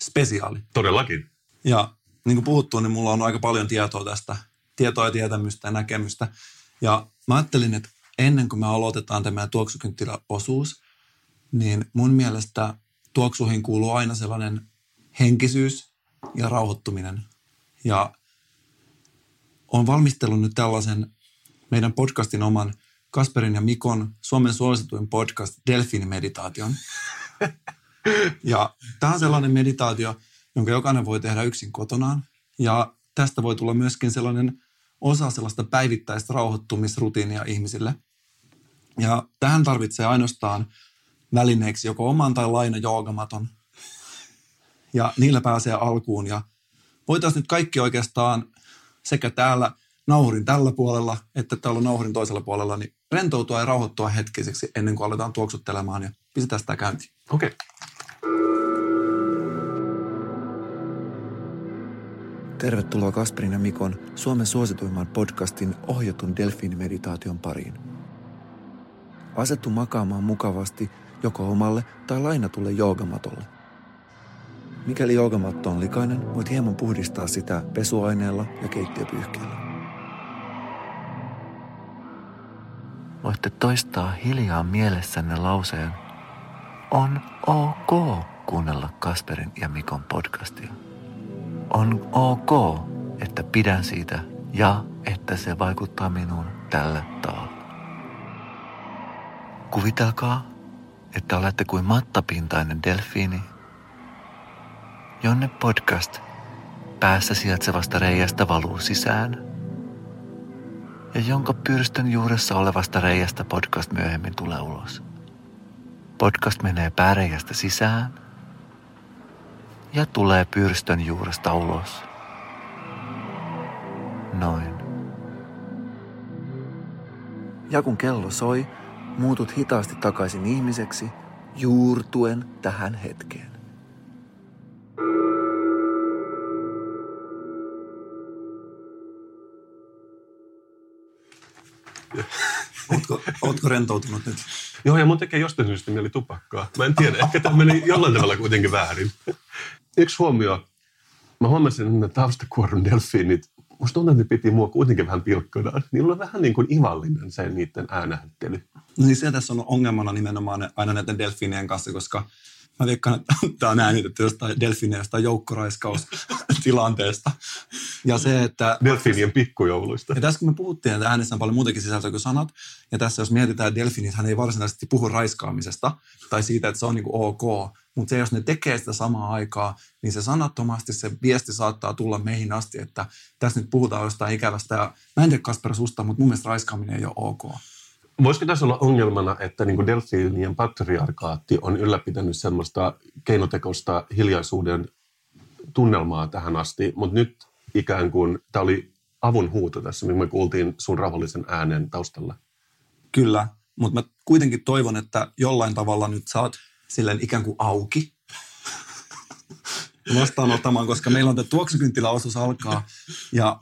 spesiaali. Todellakin. Ja niin kuin puhuttu, niin mulla on aika paljon tietoa tästä, tietoa ja tietämystä ja näkemystä. Ja mä ajattelin, että ennen kuin me aloitetaan tämä tuoksukynttilä-osuus, niin mun mielestä tuoksuihin kuuluu aina sellainen henkisyys ja rauhoittuminen. Ja on valmistellut nyt tällaisen meidän podcastin oman Kasperin ja Mikon Suomen suosituin podcast Delfini-meditaation. <laughs> Ja tämä on sellainen meditaatio, jonka jokainen voi tehdä yksin kotonaan. Ja tästä voi tulla myöskin sellainen osa sellaista päivittäistä rauhoittumisrutiinia ihmisille. Ja tähän tarvitsee ainoastaan välineeksi joko oman tai laina joogamaton. ja niillä pääsee alkuun. Ja voitaisiin nyt kaikki oikeastaan sekä täällä nauhurin tällä puolella, että täällä nauhurin toisella puolella, niin rentoutua ja rauhoittua hetkiseksi ennen kuin aletaan tuoksuttelemaan ja pistetään sitä käyntiin. Okei. Okay. Tervetuloa Kasperin ja Mikon Suomen suosituimman podcastin ohjatun delfiinimeditaation pariin. Asettu makaamaan mukavasti joko omalle tai lainatulle joogamatolle. Mikäli joogamatto on likainen, voit hieman puhdistaa sitä pesuaineella ja keittiöpyyhkeellä. Voitte toistaa hiljaa mielessänne lauseen On ok kuunnella Kasperin ja Mikon podcastia. On ok, että pidän siitä ja että se vaikuttaa minuun tällä tavalla. Kuvitelkaa, että olette kuin mattapintainen delfiini, jonne podcast päässä sijaitsevasta reiästä valuu sisään ja jonka pyrstön juuressa olevasta reiästä podcast myöhemmin tulee ulos. Podcast menee pääreiästä sisään ja tulee pyrstön juuresta ulos. Noin. Ja kun kello soi, muutut hitaasti takaisin ihmiseksi, juurtuen tähän hetkeen. Ootko, ootko rentoutunut nyt? Joo, ja mun tekee jostain syystä mieli tupakkaa. Mä en tiedä, ehkä tämä meni jollain tavalla kuitenkin väärin. Yksi huomio. Mä huomasin, että taustakuorun delfiinit, musta tuntuu, että ne piti mua kuitenkin vähän pilkkonaan. Niillä on vähän niin kuin ivallinen se niiden äänähättely. No niin se tässä on ongelmana nimenomaan aina näiden delfiinien kanssa, koska Mä veikkaan, että <laughs> tämä on äänitetty jostain delfiinien jostain joukkoraiskaustilanteesta. Ja se, että... Delfiinien pikkujouluista. Ja tässä kun me puhuttiin, että äänessä on paljon muutakin sisältöä kuin sanat, ja tässä jos mietitään, että delfiinit, hän ei varsinaisesti puhu raiskaamisesta tai siitä, että se on niin kuin ok, mutta se, jos ne tekee sitä samaa aikaa, niin se sanattomasti se viesti saattaa tulla meihin asti, että tässä nyt puhutaan jostain ikävästä. Ja mä en tiedä Kasper susta, mutta mun mielestä raiskaaminen ei ole ok. Voisiko tässä olla ongelmana, että niin delfiinien patriarkaatti on ylläpitänyt semmoista keinotekoista hiljaisuuden tunnelmaa tähän asti, mutta nyt ikään kuin tämä oli avun huuto tässä, mihin me kuultiin sun rauhallisen äänen taustalla. Kyllä, mutta mä kuitenkin toivon, että jollain tavalla nyt saat silleen ikään kuin auki <laughs> vastaanottamaan, koska meillä on tämä tuoksukynttiläosuus alkaa ja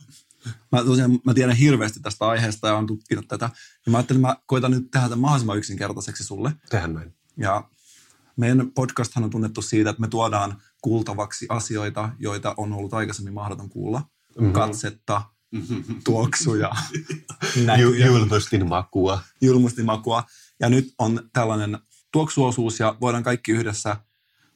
Mä, tosiaan, mä tiedän hirveästi tästä aiheesta ja olen tutkinut tätä. Ja mä ajattelin, että mä koitan nyt tehdä tämän mahdollisimman yksinkertaiseksi sulle. Tehän näin. Ja meidän podcasthan on tunnettu siitä, että me tuodaan kuultavaksi asioita, joita on ollut aikaisemmin mahdoton kuulla. Mm-hmm. Katsetta, tuoksuja, <laughs> näkyjä. Julmustin makua. Julmustin makua. Ja nyt on tällainen tuoksuosuus ja voidaan kaikki yhdessä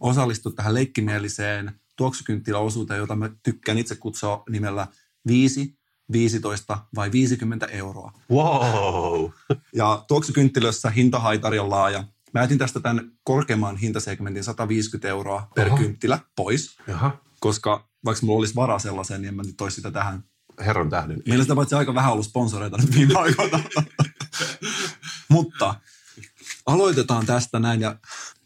osallistua tähän leikkimieliseen tuoksukynttiläosuuteen, jota mä tykkään itse kutsua nimellä 5, 15 vai 50 euroa. Wow! <laughs> Ja tuoksukynttilössä hintahaitari on laaja. Mä jätin tästä tämän korkeamman hintasegmentin 150 euroa per Oho. kynttilä pois. Jaha. Koska vaikka mulla olisi varaa sellaiseen, niin en mä nyt toisi sitä tähän. Herran tähden. Meillä sitä paitsi aika vähän ollut sponsoreita nyt viime aikoina. <laughs> Mutta aloitetaan tästä näin ja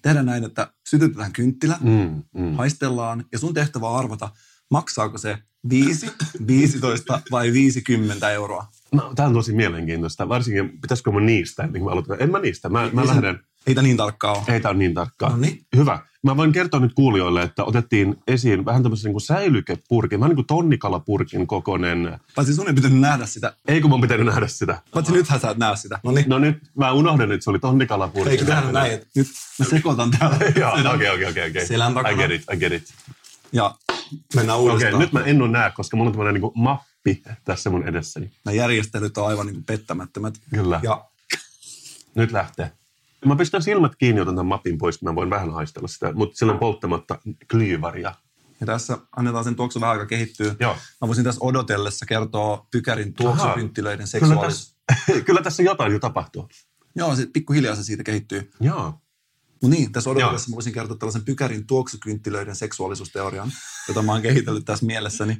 tehdään näin, että sytytetään kynttilä, mm, mm. haistellaan ja sun tehtävä on arvata, maksaako se 5, 15 vai 50 euroa? No, tämä on tosi mielenkiintoista. Varsinkin, pitäisikö mun niistä, niin mä aloitan. En mä niistä, mä, mä lähden. Ei tämä niin tarkkaa ole. Ei tämä ole niin tarkkaa. No niin. Hyvä. Mä voin kertoa nyt kuulijoille, että otettiin esiin vähän tämmöisen niin säilykepurkin, vähän niin kuin tonnikalapurkin kokoinen. Paitsi sun ei pitänyt nähdä sitä. Ei kun mun pitänyt nähdä sitä. Paitsi nythän sä et näe sitä. No, niin. no nyt mä unohdan, että se oli tonnikalapurkin. Eikö tehdä näin, että nyt mä sekoitan täällä. <laughs> Joo, okei, okei, okei. Selän takana. I get it, I get it. Ja mennään uudestaan. Okei, nyt mä en ole näe, koska mulla on tämmöinen niin mappi tässä mun edessäni. Nämä järjestelyt on aivan niin pettämättömät. Kyllä. Ja <laughs> Nyt lähtee. Mä pistän silmät kiinni, otan tämän mapin pois, mä voin vähän haistella sitä, mutta sillä on polttamatta klyyvaria. Ja tässä annetaan sen tuoksu vähän aika kehittyä. Joo. Mä voisin tässä odotellessa kertoa pykärin Kyllä seksuaalisuus. tässä, <laughs> kyllä tässä jotain jo tapahtuu. Joo, se pikkuhiljaa se siitä kehittyy. Joo. Mutta niin, tässä odotellessa mä voisin kertoa tällaisen pykärin tuoksukynttilöiden seksuaalisuusteorian, jota mä oon kehitellyt tässä mielessäni.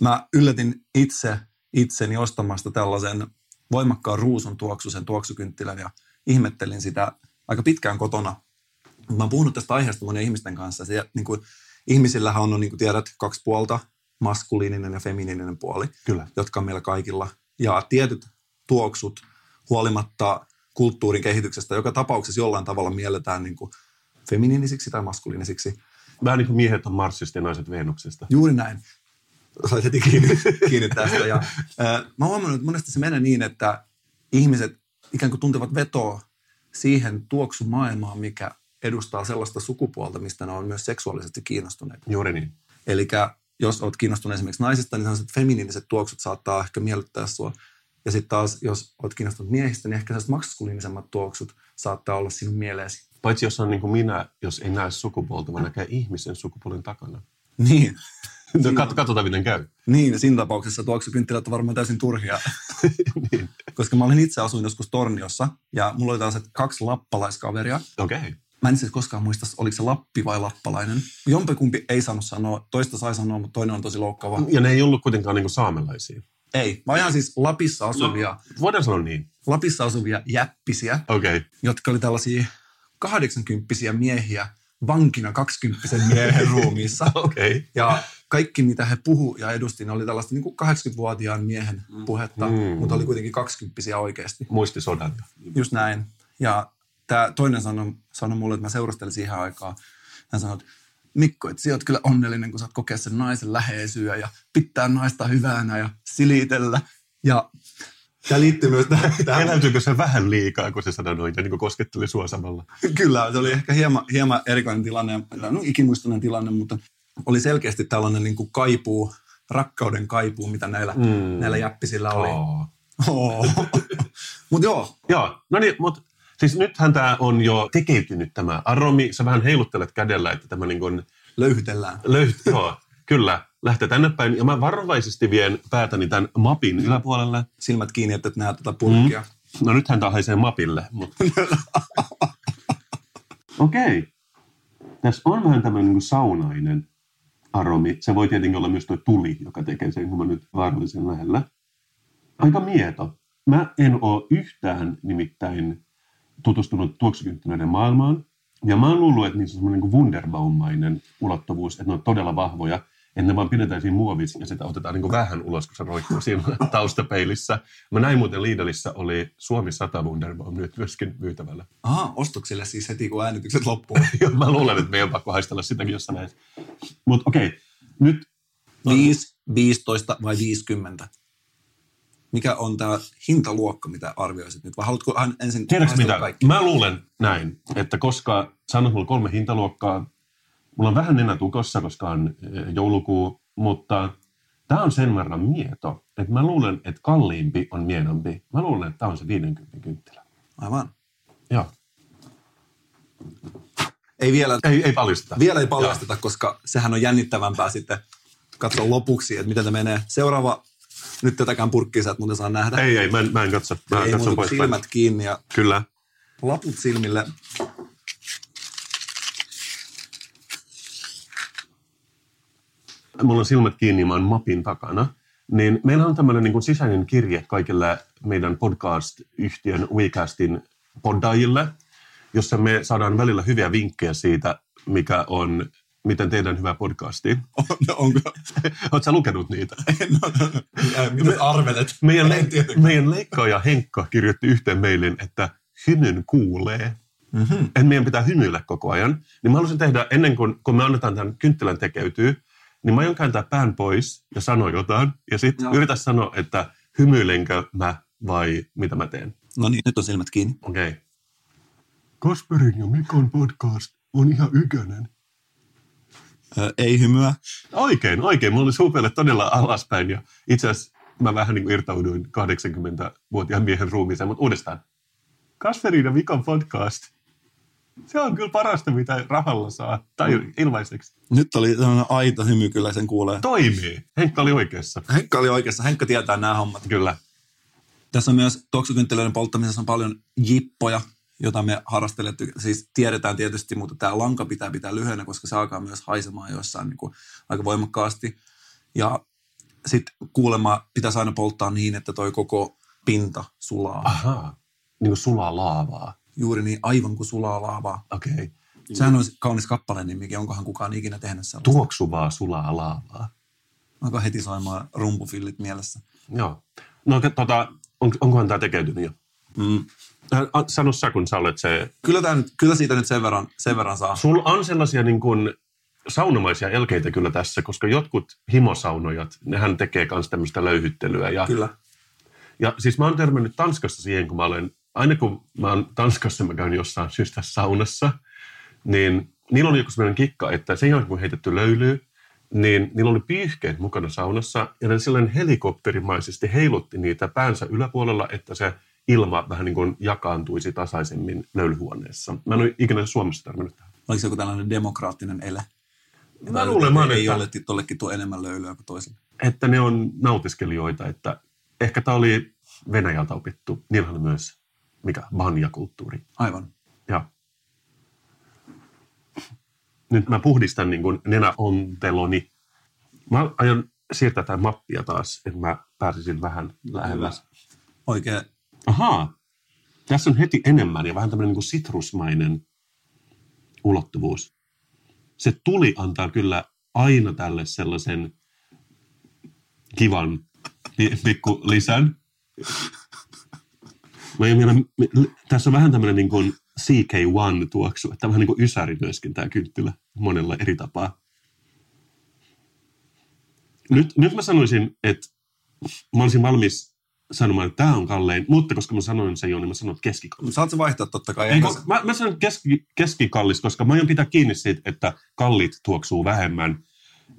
Mä yllätin itse itseni ostamasta tällaisen voimakkaan ruusun tuoksusen tuoksukynttilän ja ihmettelin sitä aika pitkään kotona. Mä oon puhunut tästä aiheesta monien ihmisten kanssa. Se, niin kuin, ihmisillähän on, niin kuin tiedät, kaksi puolta, maskuliininen ja feminiininen puoli, Kyllä. jotka on meillä kaikilla. Ja tietyt tuoksut, huolimatta kulttuurin kehityksestä, joka tapauksessa jollain tavalla mielletään niin kuin feminiinisiksi tai maskuliinisiksi. Vähän niin kuin miehet on Marsista ja naiset Venuksesta. Juuri näin. Sait heti kiinni, <laughs> kiinni tästä. Ja, ää, mä huomannut, että monesti se menee niin, että ihmiset ikään kuin tuntevat vetoa siihen tuoksumaailmaan, mikä edustaa sellaista sukupuolta, mistä ne on myös seksuaalisesti kiinnostuneet. Juuri niin. Eli jos olet kiinnostunut esimerkiksi naisista, niin sellaiset feminiiniset tuoksut saattaa ehkä miellyttää sua. Ja sitten taas, jos olet kiinnostunut miehistä, niin ehkä sellaiset maskuliinisemmat tuoksut saattaa olla sinun mieleesi. Paitsi jos on niin kuin minä, jos ei näe sukupuolta, vaan näkee ihmisen sukupuolen takana. Niin. <laughs> No, kat- katsotaan, miten käy. Niin, siinä tapauksessa tuoksukynttilät on varmaan täysin turhia. <laughs> niin. Koska mä olin itse asuin joskus Torniossa ja mulla oli tällaiset kaksi lappalaiskaveria. Okei. Okay. Mä en itse koskaan muista, oliko se Lappi vai Lappalainen. Jompikumpi ei saanut sanoa, toista sai sanoa, mutta toinen on tosi loukkaava. Ja ne ei ollut kuitenkaan niin kuin saamelaisia. Ei, mä ajan siis Lapissa asuvia, No, voidaan sanoa niin. Lapissa asuvia jäppisiä. Okay. jotka oli tällaisia 80 miehiä vankina 20 miehen <laughs> ruumiissa. Okei. Okay. Ja kaikki, mitä he puhu ja edusti, ne oli tällaista niin kuin 80-vuotiaan miehen puhetta, Mm. mutta oli kuitenkin 20 oikeasti. Muisti sodan. Just näin. Ja tämä toinen sanoi, sanoi mulle, että mä seurustelin siihen aikaan. Hän sanoi, että Mikko, että sä oot kyllä onnellinen, kun saat kokea sen naisen läheisyä ja pitää naista hyvänä ja silitellä. Ja tämä liittyy myös tähän. tähän. Eläytyykö se vähän liikaa, kun se sanoi noin ja niin kuin kosketteli sua samalla? Kyllä, se oli ehkä hieman, hieman erikoinen tilanne, no ikimuistoinen tilanne, mutta oli selkeästi tällainen niin kuin kaipuu, rakkauden kaipuu, mitä näillä, mm. näillä jäppisillä oli. Oh. Oh. mutta joo, Joo, no niin, mutta siis nythän tämä on jo tekeytynyt tämä aromi. Sä vähän heiluttelet kädellä, että tämä niin kuin löyhytellään. löyt, joo, kyllä, lähtee tänne päin. Ja mä varovaisesti vien päätäni tämän mapin yläpuolelle. Silmät kiinni, että et näe tätä purkkia. Mm. No nythän tämä haisee mapille, mutta... <laughs> Okei. Okay. Tässä on vähän tämmöinen niin kuin saunainen aromi. Se voi tietenkin olla myös tuo tuli, joka tekee sen, kun mä nyt vaarallisen lähellä. Aika mieto. Mä en ole yhtään nimittäin tutustunut tuoksukynttilöiden maailmaan. Ja mä oon luullut, että niissä on semmoinen niin Wunderbaum-mainen ulottuvuus, että ne on todella vahvoja, että ne vaan pidetään siinä muovissa ja sitä otetaan niin kuin vähän ulos, kun se roikkuu siinä <laughs> taustapeilissä. Mä näin muuten Lidlissä oli Suomi 100 Wunderbaum nyt myöskin myytävällä. Aha, ostoksille siis heti, kun äänitykset loppuu. <laughs> Mä luulen, että meidän on pakko haistella sitäkin jossain näissä. Mutta okei, okay. nyt 5, 15 vai 50? Mikä on tämä hintaluokka, mitä arvioisit nyt? Vai haluatko ensin Tiedätkö mitä? kaikki? Mä luulen näin, että koska sanot mulla kolme hintaluokkaa, mulla on vähän nenä tukossa, koska on eh, joulukuu, mutta tämä on sen verran mieto, että mä luulen, että kalliimpi on mienompi. Mä luulen, että tämä on se 50 kynttilä. Aivan. Joo. Ei vielä, Ei, ei paljasteta. vielä ei paljasteta, koska sehän on jännittävämpää sitten katsoa lopuksi, että miten tämä menee. Seuraava, nyt tätäkään purkkia sä et muuten saa nähdä. Ei, ei, mä en, mä en katso. Mä ei katson pois. silmät kiinni ja Kyllä. laput silmille. mulla on silmät kiinni, mä oon mapin takana, niin meillä on tämmöinen niin sisäinen kirje kaikille meidän podcast-yhtiön WeCastin poddaajille, jossa me saadaan välillä hyviä vinkkejä siitä, mikä on, miten tehdään hyvä podcasti. On, onko? Oletko sä lukenut niitä? <laughs> No, mitä arvelet? Meidän, le- meidän leikkaaja Henkka kirjoitti yhteen mailin, että hymyn kuulee. Mm-hmm. että meidän pitää hymyillä koko ajan, niin mä haluaisin tehdä ennen kuin, kun me annetaan tämän kynttilän tekeytyy, niin mä aion kääntää pään pois ja sanoa jotain, ja sitten yritä sanoa, että hymyilenkö mä vai mitä mä teen. No niin, nyt on silmät kiinni. Okei. Okay. Kasperin ja Mikon podcast on ihan ykönen. Ei hymyä. Oikein, oikein. Mulla oli suupelle todella alaspäin, ja itse asiassa mä vähän niin kuin irtauduin 80-vuotiaan miehen ruumiiseen, mutta uudestaan. Kasperin ja Mikon podcast. Se on kyllä parasta, mitä rahalla saa, tai ilmaiseksi. Nyt oli sellainen aito hymy, kyllä sen kuulee. Toimii. Henkka oli oikeassa. Henkka oli oikeassa. Henkka tietää nämä hommat. Kyllä. Tässä on myös tuoksukynttilöiden polttamisessa on paljon jippoja, jota me harrastelet. Siis tiedetään tietysti, mutta tämä lanka pitää pitää lyhyenä, koska se alkaa myös haisemaan jossain niin kuin aika voimakkaasti. Ja sitten kuulemma pitäisi aina polttaa niin, että toi koko pinta sulaa. Ahaa. Niin kuin sulaa laavaa. Juuri niin, aivan kuin sulaa laavaa. Okei. Okay. Sehän olisi kaunis kappaleen nimikin. Onkohan kukaan ikinä tehnyt sellaista? Tuoksuvaa sulaa laavaa. Onko heti soimaan rumpufillit mielessä? Joo. No tota, on, onkohan tämä tekeytynyt jo? Mm. Äh, Sano sä, kun sä olet se... Kyllä, tää nyt, kyllä siitä nyt sen verran, sen verran saa. Sulla on sellaisia niin kuin saunomaisia elkeitä kyllä tässä, koska jotkut himosaunojat, nehän tekee myös tämmöistä löyhyttelyä. Ja, Kyllä. ja siis mä oon törmännyt Tanskassa siihen, kun mä olen, aina kun mä oon Tanskassa, mä käyn jossain syystä saunassa, niin niillä oli joku sellainen kikka, että sen jälkeen kun heitetty löylyy, niin niillä oli pyyhkeet mukana saunassa, ja ne sellainen helikopterimaisesti heilutti niitä päänsä yläpuolella, että se ilma vähän niin kuin jakaantuisi tasaisemmin löylyhuoneessa. Mä en ole ikinä Suomessa törmännyt tähän. Oliko se joku tällainen demokraattinen ele? Mä luulen, ei että- ole tollekin tuo enemmän löylyä kuin toiselle. että ne on nautiskelijoita, että ehkä tämä oli Venäjältä opittu. Niillähän on myös, mikä, banjakulttuuri. Aivan. Ja nyt mä puhdistan niin kuin nenäonteloni. Mä aion siirtää tämän mappia taas, että mä pääsisin vähän lähemmäs. Oikein Ahaa, tässä on heti enemmän ja vähän tämmöinen niin sitrusmainen ulottuvuus. Se tuli antaa kyllä aina tälle sellaisen kivan pi- pikku lisän. Mä vielä, tässä on vähän tämmöinen niin kuin CK1-tuoksu, että vähän niin kuin ysäri myöskin tämä kynttilä monella eri tapaa. Nyt, nyt mä sanoisin, että mä olisin valmis sanomaan, että tämä on kallein, mutta koska mä sanoin sen jo, niin mä sanon että keskikallis. Saat se vaihtaa totta kai. Ei, mä, mä sanon keski, keskikallis, koska mä aion pitää kiinni siitä, että kallit tuoksuu vähemmän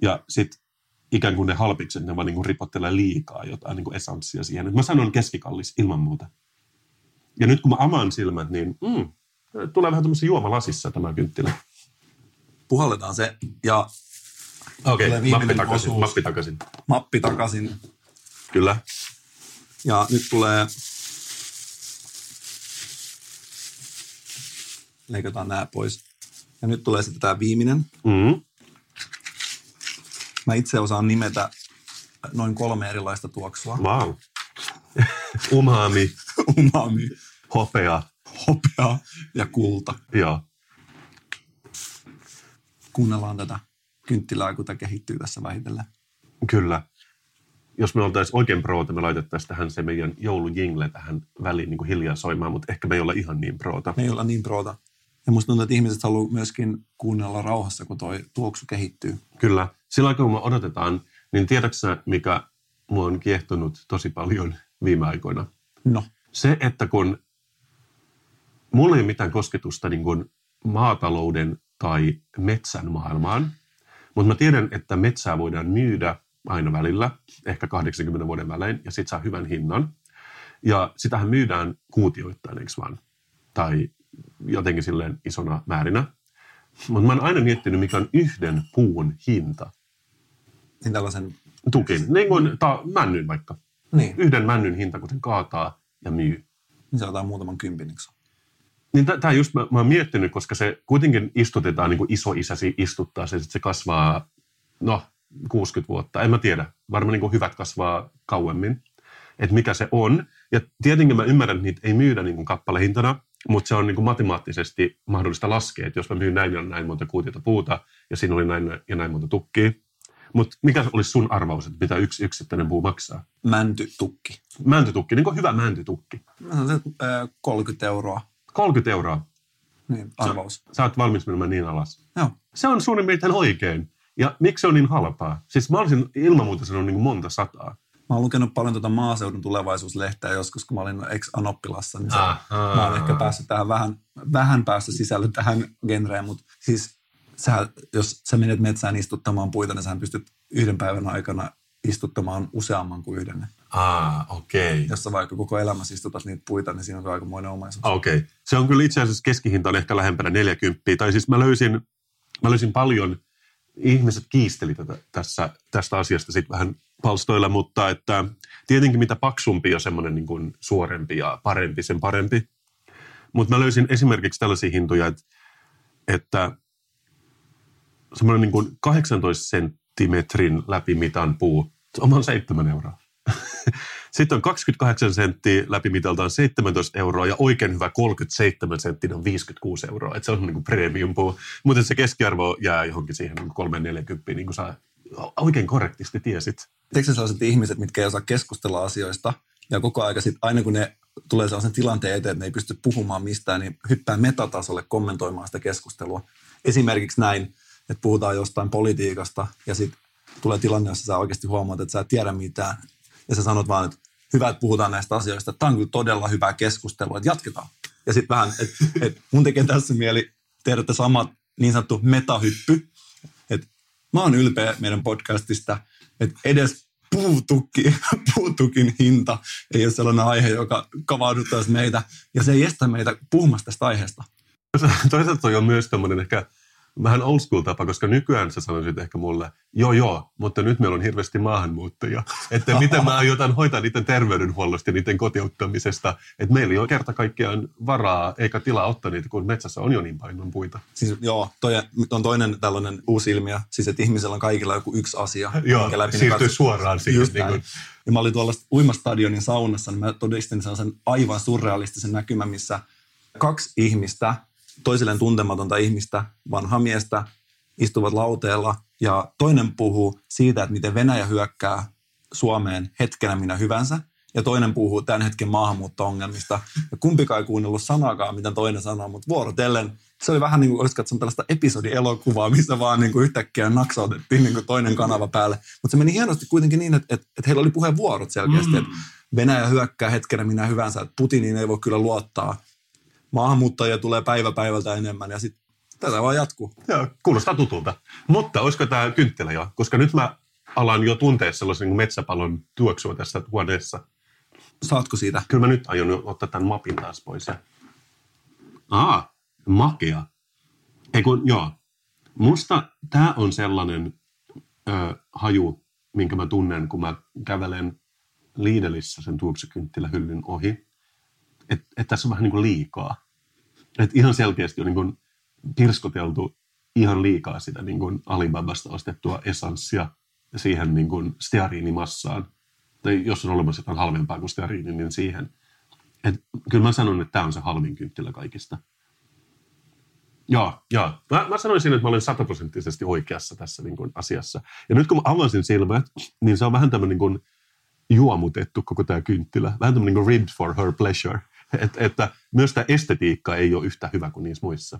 ja sitten ikään kuin ne halpikset, ne vaan niin kuin ripottelee liikaa jotain niin kuin esanssia siihen. Et Mä sanon keskikallis ilman muuta. Ja nyt kun mä avaan silmät, niin mm, tulee vähän tämmöisessä juomalasissa tämä kynttilä. puhalletaan se ja Okei, okay, mappi takaisin, mappi takaisin. mappi takaisin. Kyllä. Ja nyt tulee... Leikataan nämä pois. Ja nyt tulee sitten tämä viimeinen. Mm. Mä itse osaan nimetä noin kolme erilaista tuoksua. Wow. <laughs> Umami, Umami, hopea, hopea ja kulta. joo. Kuunnellaan tätä kynttilää, kun tämä kehittyy tässä vähitellen. Kyllä. Jos me oltaisiin oikein proota, me laitettaisiin tähän se meidän joulujingle tähän väliin niin kuin hiljaa soimaan, mutta ehkä me ei olla ihan niin proota. Me ei olla niin proota. Ja musta tuntuu, että ihmiset haluaa myöskin kuunnella rauhassa, kun toi tuoksu kehittyy. Kyllä. Silloin kun me odotetaan, niin tiedätkö mikä mua on kiehtonut tosi paljon viime aikoina? No, Se, että kun mulla ei ole mitään kosketusta niin kuin maatalouden tai metsän maailmaan, mutta mä tiedän, että metsää voidaan myydä aina välillä, ehkä 80 vuoden välein, ja sit saa hyvän hinnan. Ja sitähän myydään kuutioittain, eikö vaan? Tai jotenkin silleen isona määrinä. Mutta mä oon aina miettinyt, mikä on yhden puun hinta. niin tällaisen... Tukin, niin kuin ta- männyn vaikka. Niin, Yhden männyn hinta, kun sen kaataa ja myy. niin se otetaan muutaman kympin, eikö? Niin tämä just mä, mä oon miettinyt, koska se kuitenkin istutetaan, niin kuin isoisäsi istuttaa se, sit se kasvaa, no 60 vuotta, en mä tiedä, varmaan niin kuin hyvät kasvaa kauemmin, että mikä se on. Ja tietenkin mä ymmärrän, että niitä ei myydä niin kuin kappalehintana, mutta se on niin kuin matemaattisesti mahdollista laskea, että jos mä myyn näin ja näin monta kuutiota puuta, ja siinä oli näin ja näin monta tukkia, mutta mikä olisi sun arvaus, että mitä yksi yksittäinen puu maksaa? Mäntytukki. Mäntytukki, niin kuin hyvä mäntytukki. Mä sanon, että, äh, 30 euroa. 30 euroa. Niin, arvaus. Sä oot valmis menemään niin alas. Joo. Se on suurin piirtein oikein. Ja miksi se on niin halpaa? Siis mä olisin ilman muuta sanonut niin monta sataa. Mä oon lukenut paljon tuota maaseudun tulevaisuuslehteä joskus, kun mä olin ex-anoppilassa, niin se, Ahaa. mä oon ehkä päässyt tähän vähän, vähän päästä sisälle tähän genreen, mutta siis sä, jos sä menet metsään istuttamaan puita, niin sä pystyt yhden päivän aikana istuttamaan useamman kuin yhden. Ah, okei. Jos sä vaikka koko elämässä istutat niitä puita, niin siinä on aikamoinen omaisuus. Okei. Okay. Se on kyllä itse asiassa keskihinta on ehkä lähempänä 40. Tai siis mä löysin, mä löysin paljon, ihmiset kiisteli tätä, tässä, tästä asiasta sitten vähän palstoilla, mutta että tietenkin mitä paksumpi ja semmoinen niin kuin suorempi ja parempi, sen parempi. Mutta mä löysin esimerkiksi tällaisia hintoja, että, että semmoinen niin kuin 18 senttimetrin läpimitan puu, on vain 7 euroa. <laughs> Sitten on 28 senttiä läpimiteltaan 17 euroa ja oikein hyvä 37 senttiä on 56 euroa. Et se on niin kuin premium puu. Mutta se keskiarvo jää johonkin siihen niin 340, niin kuin sä oikein korrektisti tiesit. Tiedätkö sellaiset ihmiset, mitkä ei osaa keskustella asioista ja koko ajan sit, aina kun ne tulee sellaisen tilanteen eteen, että ne ei pysty puhumaan mistään, niin hyppää metatasolle kommentoimaan sitä keskustelua. Esimerkiksi näin, että puhutaan jostain politiikasta ja sitten tulee tilanne, jossa sä oikeasti huomaat, että sä et tiedä mitään. Ja sä sanot vaan, että hyvä, että puhutaan näistä asioista. Tämä on kyllä todella hyvää keskustelua, että jatketaan. Ja sitten vähän, että et mun tekee tässä mieli tehdä tämä sama niin sanottu metahyppy. Että mä oon ylpeä meidän podcastista, että edes puutukki, <laughs> puutukin hinta ei ole sellainen aihe, joka kavauduttaisi meitä. Ja se ei estä meitä puhumasta tästä aiheesta. Toisaalta on myös tämmöinen ehkä vähän old school tapa, koska nykyään sä sanoisit ehkä mulle, joo joo, mutta nyt meillä on hirveästi maahanmuuttajia. <laughs> Että miten mä aiotan hoitaa niiden terveydenhuollosta ja niiden kotiuttamisesta. Että meillä ei ole kerta kaikkiaan varaa eikä tilaa ottaa niitä, kun metsässä on jo niin paljon puita. Siis joo, toi on toinen tällainen uusi ilmiö, siis että ihmisellä on kaikilla joku yksi asia. <laughs> Joo, läpi siirtyy katso... suoraan siihen. Just niin kuin... Ja mä olin tuolla uimastadionin saunassa, niin mä todistin sellaisen aivan surrealistisen näkymän, missä kaksi ihmistä – toisilleen tuntematonta ihmistä, vanha miestä, istuvat lauteella ja toinen puhuu siitä, että miten Venäjä hyökkää Suomeen hetkenä minä hyvänsä ja toinen puhuu tämän hetken maahanmuutto-ongelmista. Ja kumpikaan ei kuunnellut sanakaan, mitä toinen sanoo, mutta vuorotellen se oli vähän niin kuin olisi katsonut tällaista episodielokuvaa, missä vaan niin kuin yhtäkkiä naksautettiin niin kuin toinen kanava päälle. Mutta se meni hienosti kuitenkin niin, että, että, että heillä oli puheenvuorot selkeästi, mm. että Venäjä hyökkää hetkenä minä hyvänsä, että Putiniin ei voi kyllä luottaa maahanmuuttajia tulee päivä päivältä enemmän ja sitten tätä vaan jatkuu. Joo, kuulostaa tutulta. Mutta olisiko tämä kynttilä jo? Koska nyt mä alan jo tuntea sellaisen niin metsäpalon tuoksua tässä huoneessa. Saatko siitä? Kyllä mä nyt aion ottaa tämän mapin taas pois. Ja... Aa, makea. Ei kun, joo. Musta tämä on sellainen ö, haju, minkä mä tunnen, kun mä kävelen Liidelissä sen tuoksukynttilähyllyn ohi että et tässä on vähän niin kuin liikaa. Että ihan selkeästi on niin kuin pirskoteltu ihan liikaa sitä niin kuin Alibabasta ostettua esanssia siihen niin kuin steariinimassaan. Tai jos on olemassa jotain halvempaa kuin steariini, niin siihen. Et kyllä mä sanon, että tämä on se halvin kynttilä kaikista. Joo, joo. Mä, mä sanoisin, että mä olen sataprosenttisesti oikeassa tässä niin kuin asiassa. Ja nyt kun mä avasin silmät, niin se on vähän tämmöinen niin kuin juomutettu koko tämä kynttilä. Vähän tämmöinen niin kuin ribbed for her pleasure. <laughs> Et, että myös tämä estetiikka ei ole yhtä hyvä kuin niissä muissa.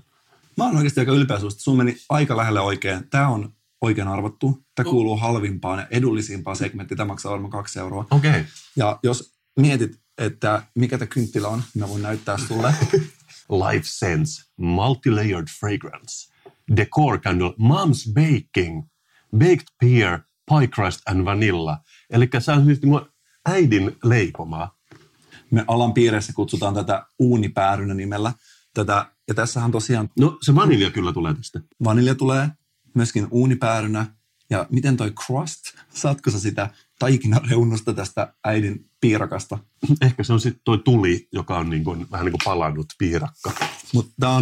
Mä oon oikeasti aika ylpeä susta. Sun meni aika lähelle oikein. Tämä on oikein arvottu. Tämä no. kuuluu halvimpaan ja edullisimpaan segmenttiin. Tämä maksaa varmaan kaksi euroa. Okei. Okay. Ja jos mietit, että mikä tämä kynttilä on, mä voin näyttää sulle. <laughs> Life Sense Multilayered Fragrance. Decor Candle Mom's Baking. Baked Pear, Pie Crust and Vanilla. Eli se on siis niin äidin leipomaa me alan piireissä kutsutaan tätä uunipäärynä nimellä. Tätä, ja tässähän tosiaan... No se vanilja kyllä tulee tästä. Vanilja tulee myöskin uunipäärynä. Ja miten toi crust, saatko sä sitä taikinareunusta tästä äidin piirakasta? Ehkä se on sitten toi tuli, joka on niin kuin, vähän niin kuin palannut piirakka. Mutta tämä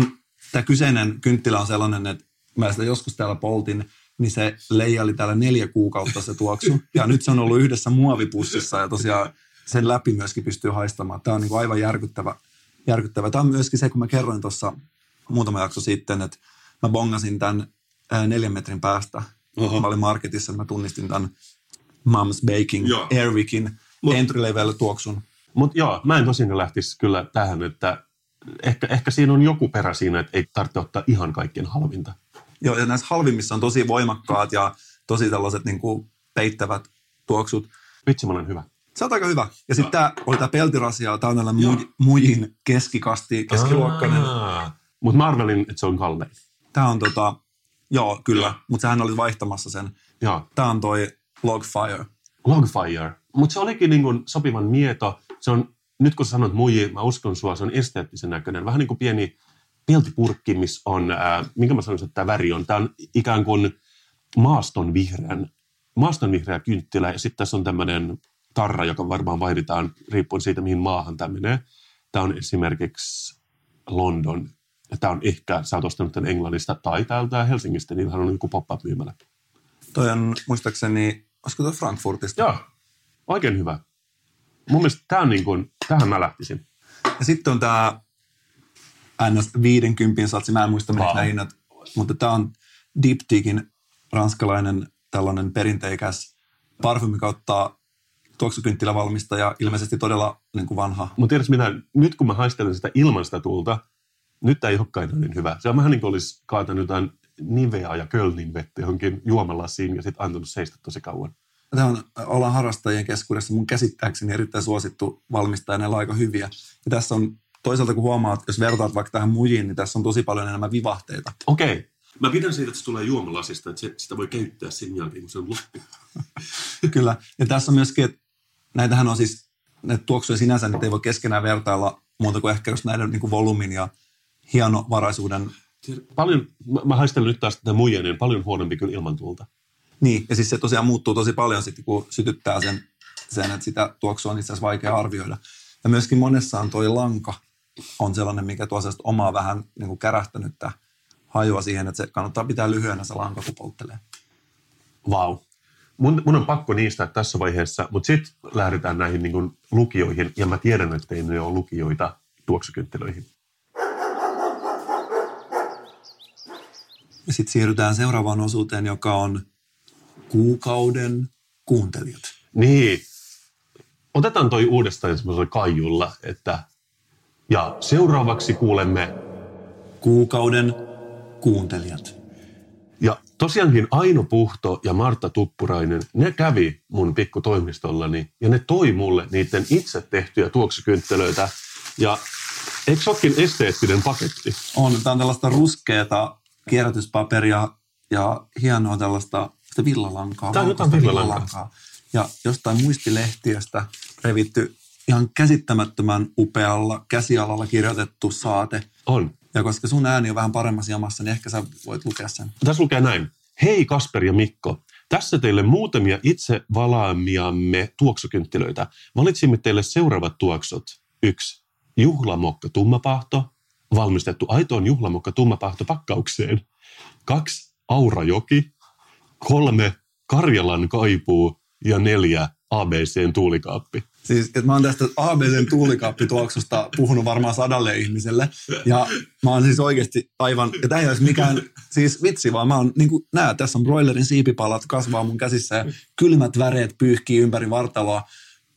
tämä kyseinen kynttilä on sellainen, että mä sitä joskus täällä poltin, niin se leijaili täällä neljä kuukautta se tuoksu. Ja nyt se on ollut yhdessä muovipussissa ja tosiaan sen läpi myöskin pystyy haistamaan. Tämä on niin kuin aivan järkyttävä, järkyttävä. Tämä on myöskin se, kun mä kerroin tuossa muutama jakso sitten, että mä bongasin tämän neljän metrin päästä. Oho. Mä olin marketissa, niin mä tunnistin tämän Mom's Baking joo. Airwickin Mut, entry level tuoksun. Mutta joo, mä en tosiaan lähtisi kyllä tähän, että ehkä, ehkä siinä on joku perä siinä, että ei tarvitse ottaa ihan kaikkien halvinta. Joo, ja näissä halvimmissa on tosi voimakkaat ja tosi tällaiset niin kuin peittävät tuoksut. Vitsi, mä olen hyvä. Se on aika hyvä. Ja sitten tämä oli tämä peltirasia, tämä on tällainen muj, mujin keskikasti, keskiluokkainen. Mutta mä arvelin, että se on kallein. Tämä on tota, joo kyllä, mutta sehän oli vaihtamassa sen. Joo. Tämä on toi Logfire. Logfire. Mutta se olikin niin sopivan mieto. Se on, nyt kun sanot muji, mä uskon sua, se on esteettisen näköinen. Vähän niin kuin pieni peltipurkki, missä on, äh, minkä mä sanoisin, että tämä väri on. Tämä on ikään kuin maaston vihreän, maaston vihreä kynttilä ja sitten tässä on tämmöinen tarra, joka varmaan vaihdetaan riippuen siitä, mihin maahan tämä menee. Tämä on esimerkiksi London. Tämä on ehkä, sä oot ostanut tämän Englannista tai täältä Helsingistä, niin on joku pop-up myymälä. Toi on muistaakseni, olisiko tuo Frankfurtista? Joo, oikein hyvä. mun mielestä tämä on niin kuin, tähän mä lähtisin. Ja sitten on tämä NS 50 satsi, mä en muista mitä nämä hinnat, mutta tämä on Diptykin ranskalainen tällainen perinteikäs parfymi kautta tuoksukynttilävalmistaja, ilmeisesti todella niin kuin vanha. Mutta tiedätkö mitä, nyt kun mä haistelen sitä ilman sitä tulta, nyt tämä ei olekaan niin hyvä. Se on vähän niin kuin olisi kaatanut jotain Niveaa ja Kölnin vettä johonkin juomalasiin ja sitten antanut seistä tosi kauan. Tämä on, ollaan harrastajien keskuudessa mun käsittääkseni erittäin suosittu valmistaja, ne on aika hyviä. Ja tässä on toisaalta kun huomaat, jos vertaat vaikka tähän mujiin, niin tässä on tosi paljon enemmän vivahteita. Okei. Mä pidän siitä, että se tulee juomalasista, että se, sitä voi käyttää sen jälkeen, kun se on loppu. <laughs> Kyllä. Ja tässä on myöskin, että näitähän on siis, ne tuoksuja sinänsä, niitä ei voi keskenään vertailla muuta kuin ehkä just näiden niin kuin volyymin ja hienovaraisuuden. Paljon, mä, mä haistelen nyt taas tätä muijaa, niin paljon huonompi kuin ilman tulta. Niin, ja siis se tosiaan muuttuu tosi paljon sitten, kun sytyttää sen, sen että sitä tuoksua on itse asiassa vaikea arvioida. Ja myöskin monessaan toi lanka on sellainen, mikä tuo sellaista omaa vähän niin kuin kärähtänyttä hajua siihen, että se kannattaa pitää lyhyenä se lanka, kun polttelee. Vau. Mun, mun on pakko niistä tässä vaiheessa, mutta sitten lähdetään näihin niin kuin lukijoihin, ja mä tiedän, että ei ne ole lukijoita tuoksukynttilöihin. Sitten siirrytään seuraavaan osuuteen, joka on kuukauden kuuntelijat. Niin. Otetaan toi uudestaan semmoisella kaijulla, että ja seuraavaksi kuulemme, Kuukauden kuuntelijat. Tosiaankin Aino Puhto ja Martta Tuppurainen, ne kävi mun pikkutoimistollani ja ne toi mulle niiden itse tehtyjä tuoksukynttilöitä. Ja eikö se olekin esteettinen paketti? On, tämä on tällaista ruskeata kierrätyspaperia ja hienoa tällaista sitä villalankaa. Tää on jotain valkoista villalankaa. Ja jostain muistilehtiöstä revitty ihan käsittämättömän upealla käsialalla kirjoitettu saate. On. Ja koska sun ääni on vähän paremmassa jamassa, niin ehkä sä voit lukea sen. Tässä lukee näin. Hei Kasper ja Mikko, tässä teille muutamia itse valaamiamme tuoksukynttilöitä. Valitsimme teille seuraavat tuoksut. Yksi. Juhlamokka tummapahto, valmistettu aitoon juhlamokka tummapahto pakkaukseen. Kaksi. Aurajoki. Kolme. Karjalan kaipuu. Ja neljä. ABCn tuulikaappi. Siis, että mä oon tästä ABCn tuulikaappituoksusta puhunut varmaan sadalle ihmiselle. Ja mä oon siis oikeasti aivan, ja tämä ei olisi mikään siis vitsi, vaan mä oon, niin kuin nää, tässä on broilerin siipipalat kasvaa mun käsissä ja kylmät väreet pyyhkii ympäri vartaloa.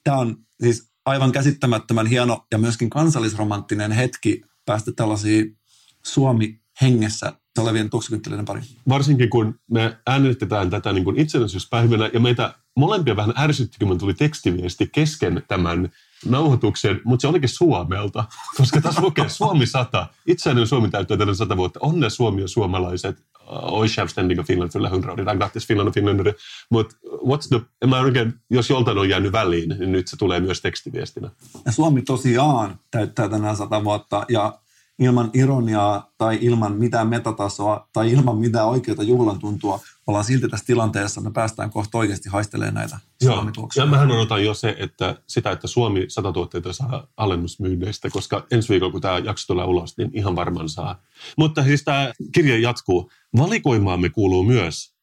Tämä on siis aivan käsittämättömän hieno ja myöskin kansallisromanttinen hetki päästä tällaisiin Suomi hengessä olevien tuoksukynttilöiden pariin. Varsinkin kun me äänitetään tätä niin kuin itsenäisyyspäivänä ja meitä molempia vähän ärsytti, kun tuli tekstiviesti kesken tämän nauhoituksen, mutta se olikin Suomelta, <laughs> koska tässä lukee Suomi 100. Itsenäinen Suomi täyttää tänne 100 vuotta. Onne Suomi ja suomalaiset. Uh, oi självständiga Finland fyller 100 år. idag. Grattis Finland och finländare. Mutta what's the, oikein, jos joltain on jäänyt väliin, niin nyt se tulee myös tekstiviestinä. Ja Suomi tosiaan täyttää tänään sata vuotta ja ilman ironiaa tai ilman mitään metatasoa tai ilman mitään oikeaa juhlan tuntua ollaan silti tässä tilanteessa, että me päästään kohta oikeasti haistelemaan näitä Joo, ja mähän odotan jo se, että sitä, että Suomi 100 tuotteita saa alennusmyynneistä, koska ensi viikolla, kun tämä jakso tulee ulos, niin ihan varmaan saa. Mutta siis tämä kirja jatkuu. Valikoimaamme kuuluu myös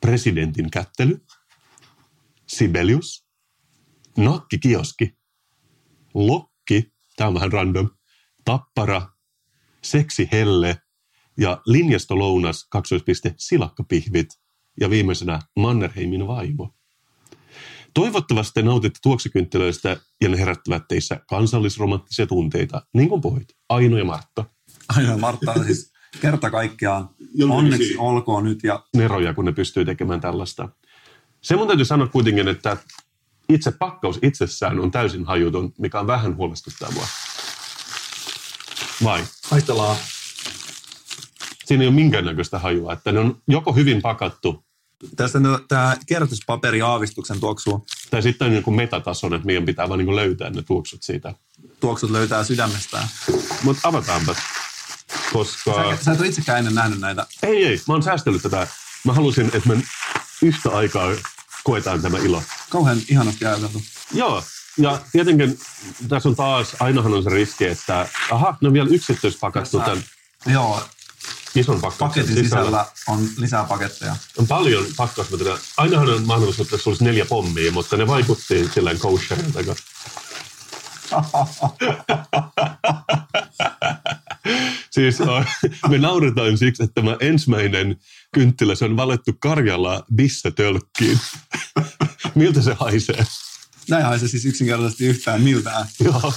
presidentin kättely, Sibelius, nakkikioski, lokki, tämä on vähän random, tappara, seksihelle ja linjastolounas, kaksoispiste, silakkapihvit ja viimeisenä Mannerheimin vaimo. Toivottavasti te nautitte tuoksukynttilöistä ja ne herättävät teissä kansallisromanttisia tunteita, niin kuin puhuit, Aino ja Martta. Aina Martta on siis kerta kaikkiaan Joo, onneksi olkoon nyt ja Neroja, kun ne pystyy tekemään tällaista. Se mun täytyy sanoa kuitenkin, että itse pakkaus itsessään on täysin hajuton, mikä on vähän huolestuttavaa. Vai? haistellaan. Siinä ei ole minkäännäköistä hajua, että ne on joko hyvin pakattu, Tässä tämä kierrätyspaperi aavistuksen tuoksuu. tai sitten on joku metatason, että meidän pitää vaan niin löytää ne tuoksut siitä. Tuoksut löytää sydämestään. Mutta avataanpa, koska... Sä, sä et ole itsekään ennen nähnyt näitä. Ei, ei, mä oon säästellyt tätä. Mä halusin, että me yhtä aikaa koetaan tämä ilo. Kauhean ihanasti ajateltu. Joo, ja tietenkin tässä on taas, ainahan on se riski, että aha, ne on vielä yksityispakattu Tässä- tämän Joo, ison pakkauksen paketin sisällä on lisää paketteja. On paljon pakkausmateriaalia. Ainahan on mahdollisuus, että sulla olisi neljä pommia, mutta ne vaikutti silleen kosherilta. <laughs> Siis me nauretaan siksi, että tämä ensimmäinen kynttilä, se on valettu Karjala bissetölkkiin. <laughs> Miltä se haisee? Näin haisee siis yksinkertaisesti yhtään miltään. <laughs> Joo.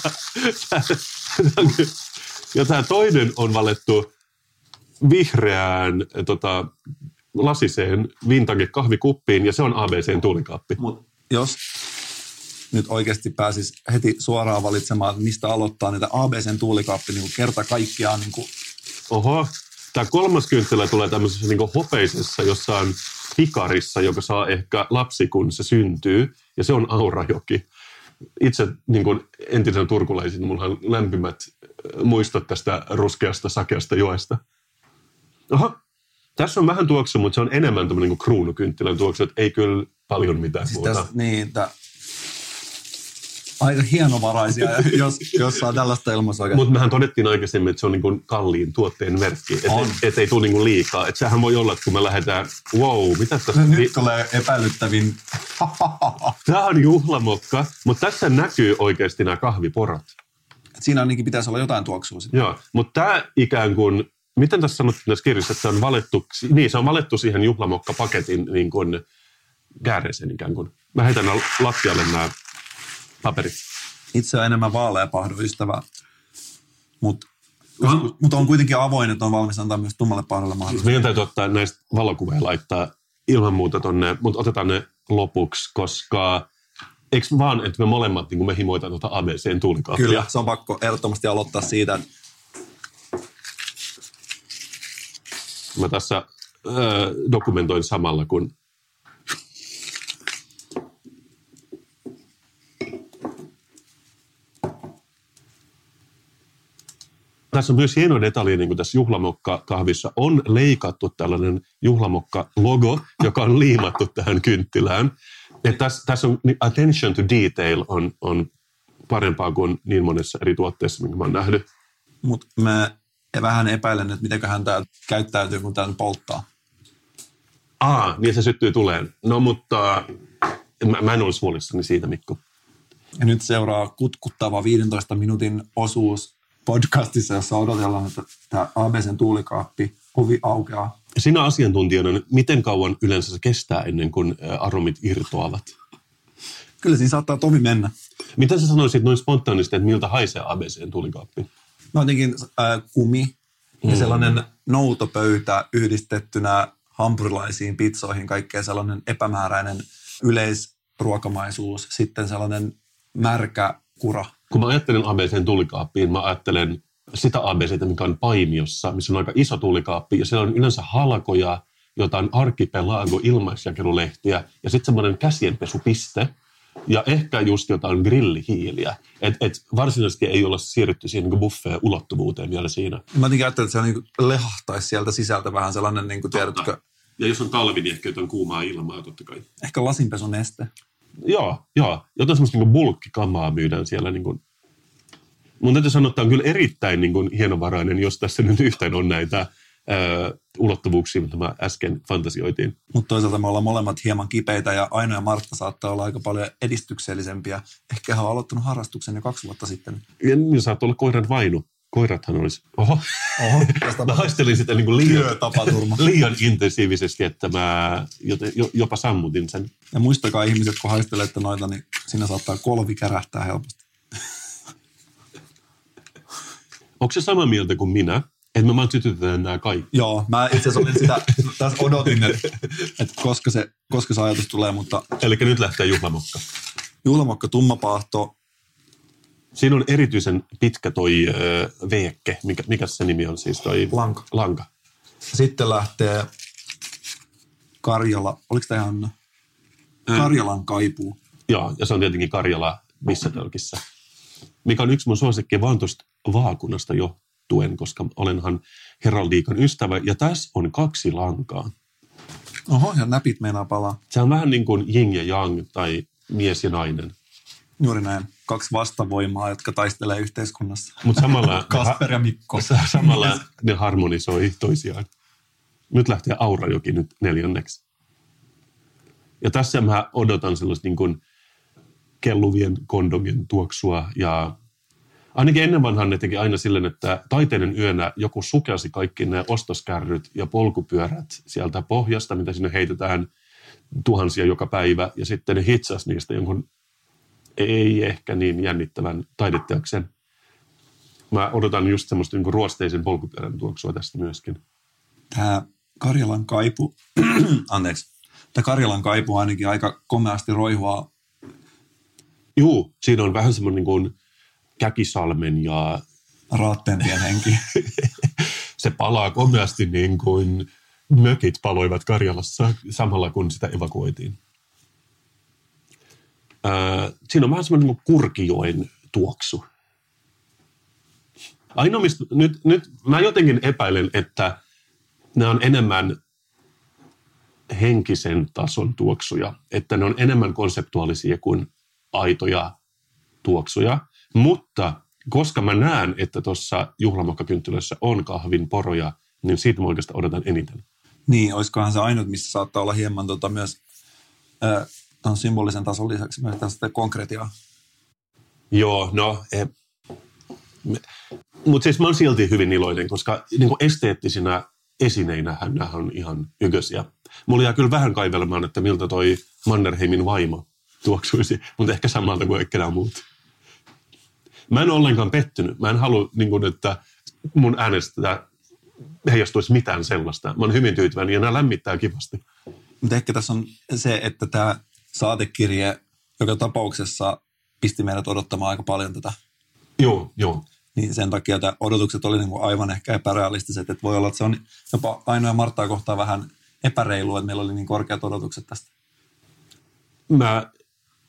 Ja tämä toinen on valettu vihreään tota, lasiseen vintage kahvikuppiin ja se on ABCn tuulikaappi. Mut jos nyt oikeasti pääsis heti suoraan valitsemaan, että mistä aloittaa niitä ABCn tuulikaappi niin kerta kaikkiaan niin kuin Oho, tämä kolmas kynttilä tulee tämmöisessä niin hopeisessa jossain pikarissa, joka saa ehkä lapsi, kun se syntyy, ja se on Aurajoki. Itse niin kuin entisen turkulaisin, mulla on lämpimät äh, muistot tästä ruskeasta, sakeasta joesta. Oho, tässä on vähän tuoksu, mutta se on enemmän tämmöinen niin kruunukynttilän tuoksu, että ei kyllä paljon mitään Siis muuta. tästä, niin, tää, aika hienovaraisia, jos, jos saa tällaista ilmaisua. Mutta mehän todettiin aikaisemmin, että se on niin kuin kalliin tuotteen merkki. Että On. et ei tule niin kuin liikaa. Että sehän voi olla, että kun me lähdetään, wow, mitä tässä... Nyt tulee epäilyttävin. <laughs> Tämä on juhlamokka, mutta tässä näkyy oikeasti nämä kahviporot. Siinä ainakin pitäisi olla jotain tuoksua. Sitten. Joo, mutta tämä ikään kuin, miten tässä sanottiin tässä kirjassa, että se on valettu, niin se on valettu siihen juhlamokkapaketin niin kuin kääreeseen ikään kuin. Mä heitän lattialle nämä paperit. Itse on enemmän vaaleapahdon ystävä, mutta mut on kuitenkin avoin, että on valmis antaa myös tummalle pahdolle mahdollisuus. Meidän täytyy ottaa näistä valokuvia laittaa ilman muuta tonne, mutta otetaan ne lopuksi, koska eikö vaan, että me molemmat niin me himoitaan tuota ABCn tuulikaappia? Kyllä, se on pakko ehdottomasti aloittaa siitä, että Mä tässä öö, dokumentoin samalla, kun Tässä on myös hieno detalji, niin kuin tässä juhlamokka-kahvissa on leikattu tällainen juhlamokka-logo, joka on liimattu tähän kynttilään. Et tässä, tässä on niin attention to detail on, on parempaa kuin niin monessa eri tuotteessa, minkä mä oon nähnyt. Mutta mä vähän epäilen, että mitenköhän tämä käyttäytyy, kun tämä polttaa. Aa, niin se syttyy tuleen. No mutta mä, mä en olisi huolissani siitä, Mikko. Ja nyt seuraa kutkuttava 15 minuutin osuus podcastissa, jossa odotellaan, että tämä ABCn tuulikaappi ovi aukeaa. Sinä asiantuntijana, niin miten kauan yleensä se kestää ennen kuin aromit irtoavat? Kyllä siinä saattaa tovi mennä. Mitä sä sanoisit noin spontaanisti, että miltä haisee ABCn tulikaappi? No jotenkin äh, kumi ja sellainen noutopöytä yhdistettynä hampurilaisiin, pizzoihin, kaikkea sellainen epämääräinen yleisruokamaisuus, sitten sellainen märkä kura. Kun mä ajattelen ABCn tulikaappiin, mä ajattelen sitä ABCtä, mikä on Paimiossa, missä on aika iso tulikaappi, ja siellä on yleensä halkoja, jotain arkipelago ilmaisjakelulehtiä, ja sitten semmoinen käsienpesupiste, ja ehkä just jotain grillihiiliä. Et, et varsinaisesti ei olla siirrytty siihen niin buffet-ulottuvuuteen vielä siinä. Mä jotenkin ajattelin, että se niin lehahtaisi sieltä sisältä vähän sellainen, niin kuin, tiedätkö, Ja jos on talvi, niin ehkä jotain kuumaa ilmaa totta kai. ehkä lasinpesun neste. Joo, joo. Jotain semmoista niin bulkkikamaa myydään siellä. Niin kuin. Mun täytyy sanoa, että tämä on kyllä erittäin niin kuin, hienovarainen, jos tässä nyt yhtään on näitä ää, ulottuvuuksia, mitä mä äsken fantasioitiin. Mutta toisaalta me ollaan molemmat hieman kipeitä ja Aino ja Martta saattaa olla aika paljon edistyksellisempiä. Ehkä hän on aloittanut harrastuksen jo kaksi vuotta sitten. Ja niin saat olla koiran vainu. Koirathan olisi. Oho. Oho, <laughs> Mä haistelin sitä niin kuin liian, <laughs> liian intensiivisesti, että mä jopa sammutin sen. Ja muistakaa ihmiset, kun haistelette noita, niin siinä saattaa kolvi kärähtää helposti. <laughs> Onko se sama mieltä kuin minä, että me vaan sytytetään nämä kaikki? Joo, mä itse asiassa olin sitä, tässä odotin, että, että koska, se, koska se ajatus tulee, mutta Eli nyt lähtee juhlamokka. juhlamokka tummapaahto, Siinä on erityisen pitkä toi ö, veekke. Mikä, mikä se nimi on siis toi? Lanka. Lanka. sitten lähtee Karjala, oliko tämä ihan Karjalan kaipuu? Joo, ja se on tietenkin Karjala Missätölkissä. Mikä on yksi mun suosikki vaan tuosta vaakunasta johtuen, koska olenhan heraldiikan ystävä. Ja tässä on kaksi lankaa. Oho, ja näpit meinaa palaa. Se on vähän niin kuin yin ja yang tai mies ja nainen. Juuri näin. Kaksi vastavoimaa, jotka taistelee yhteiskunnassa. Mutta samalla, <laughs> Kasper ja Mikko. Sa- <laughs> samalla ne harmonisoi toisiaan. Nyt lähtee Aurajoki nyt neljänneksi. Ja tässä mä odotan sellaista niin kuin kelluvien kondomien tuoksua ja Ainakin ennen vanhan ne teki aina silleen, että taiteiden yönä joku sukelsi kaikki ne ostoskärryt ja polkupyörät sieltä pohjasta, mitä sinne heitetään tuhansia joka päivä, ja sitten ne hitsasi niistä jonkun ei ehkä niin jännittävän taideteoksen. Mä odotan just semmoista niin ruosteisen polkupyörän tuoksua tästä myöskin. Tämä Karjalan kaipu, <clears throat> anteeksi, tämä Karjalan kaipu ainakin aika komeasti roihua. Juu, siinä on vähän semmoinen niin kuin Käkisalmen ja Raattentien henki. <laughs> se palaa komeasti niin kuin mökit paloivat Karjalassa samalla kun sitä evakuoitiin. Ää, siinä on vähän semmoinen niin Kurkijoen tuoksu. Ainoa, mistä, nyt, nyt mä jotenkin epäilen, että nämä on enemmän henkisen tason tuoksuja, että ne on enemmän konseptuaalisia kuin aitoja tuoksuja. Mutta koska mä näen, että tuossa juhlamokkakynttilössä on kahvin poroja, niin siitä mä oikeastaan odotan eniten. Niin, olisikohan se ainut, missä saattaa olla hieman tota myös äh, tämän symbolisen tason lisäksi myös tästä konkretiaa. Joo, no, e, mutta siis mä oon silti hyvin iloinen, koska niin kuin esteettisinä esineinä nämä on ihan ykösiä. Mulla jää kyllä vähän kaivelemaan, että miltä toi Mannerheimin vaimo tuoksuisi, mutta ehkä samalta kuin kenään muut. Mä en ollenkaan pettynyt. Mä en halua, niin kuin, että mun äänestä heijastuisi mitään sellaista. Mä oon hyvin tyytyväinen ja nämä lämmittää kivasti. Mutta ehkä tässä on se, että tämä saatekirje joka tapauksessa pisti meidät odottamaan aika paljon tätä. Joo, joo. Niin sen takia että odotukset oli niin kuin aivan ehkä epärealistiset. Että voi olla, että se on jopa ainoa Marttaa kohtaan vähän epäreilu, että meillä oli niin korkeat odotukset tästä. Mä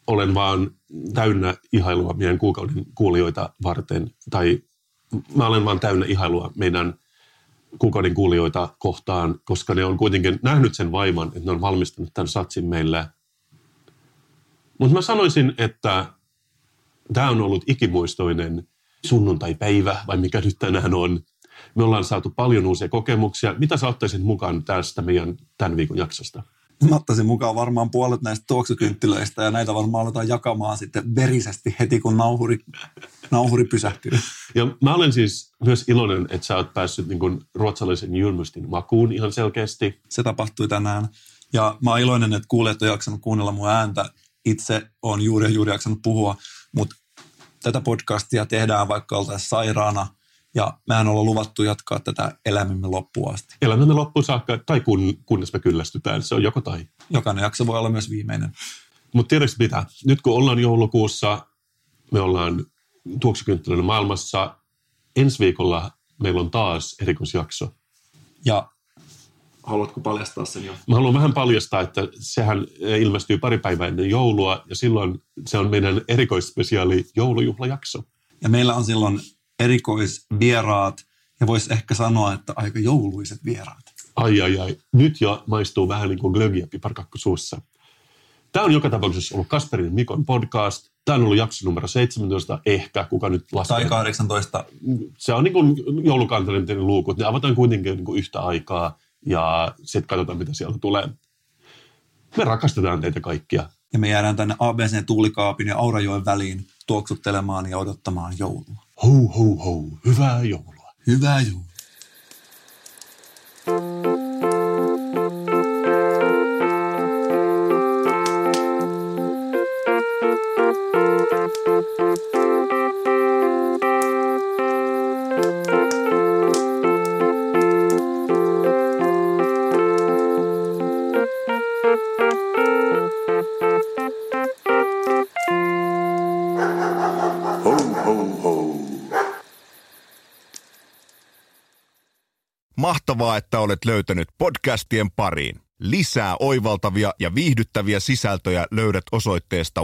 olen vaan täynnä ihailua meidän kuukauden kuulijoita varten, tai mä olen vaan täynnä ihailua meidän kuukauden kuulijoita kohtaan, koska ne on kuitenkin nähnyt sen vaivan, että ne on valmistanut tämän satsin meille. Mutta mä sanoisin, että tämä on ollut ikimuistoinen sunnuntaipäivä, vai mikä nyt tänään on. Me ollaan saatu paljon uusia kokemuksia. Mitä sä ottaisit mukaan tästä meidän tämän viikon jaksosta? Mä ottaisin mukaan varmaan puolet näistä tuoksukynttilöistä ja näitä varmaan aletaan jakamaan sitten verisesti heti, kun nauhuri, nauhuri pysähtyy. Ja mä olen siis myös iloinen, että sä oot päässyt niin kuin ruotsalaisen julmustin makuun ihan selkeästi. Se tapahtui tänään. Ja mä oon iloinen, että kuulijat on jaksanut kuunnella mun ääntä. Itse on juuri juuri jaksanut puhua, mutta tätä podcastia tehdään vaikka oltaisiin sairaana – ja mehän ollaan luvattu jatkaa tätä elämämme loppuun asti. Elämämme loppuun saakka, tai kun, kunnes me kyllästytään. Se on joko tai. Jokainen jakso voi olla myös viimeinen. Mutta tiedätkö mitä? Nyt kun ollaan joulukuussa, me ollaan tuoksukynttilöiden maailmassa. Ensi viikolla meillä on taas erikoisjakso. Ja haluatko paljastaa sen jo? Mä haluan vähän paljastaa, että sehän ilmestyy pari päivää ennen joulua, ja silloin se on meidän erikoisspesiaali joulujuhlajakso. Ja meillä on silloin erikoisvieraat ja voisi ehkä sanoa, että aika jouluiset vieraat. Ai ai ai, nyt jo maistuu vähän niin kuin glögiä piparkakku suussa. Tämä on joka tapauksessa ollut Kasperin Mikon podcast. Tämä on ollut jakso numero 17, ehkä, kuka nyt laskee. Tai 18. Se on niin kuin joulukantelin luukut. Ne avataan kuitenkin niin kuin yhtä aikaa ja sitten katsotaan, mitä sieltä tulee. Me rakastetaan teitä kaikkia. Ja me jäädään tänne ABC-tuulikaapin ja Aurajoen väliin tuoksuttelemaan ja odottamaan joulua. Ho, ho, ho. Hyvää joulua. Hyvää joulua. Mahtavaa, että olet löytänyt podcastien pariin. Lisää oivaltavia ja viihdyttäviä sisältöjä löydät osoitteesta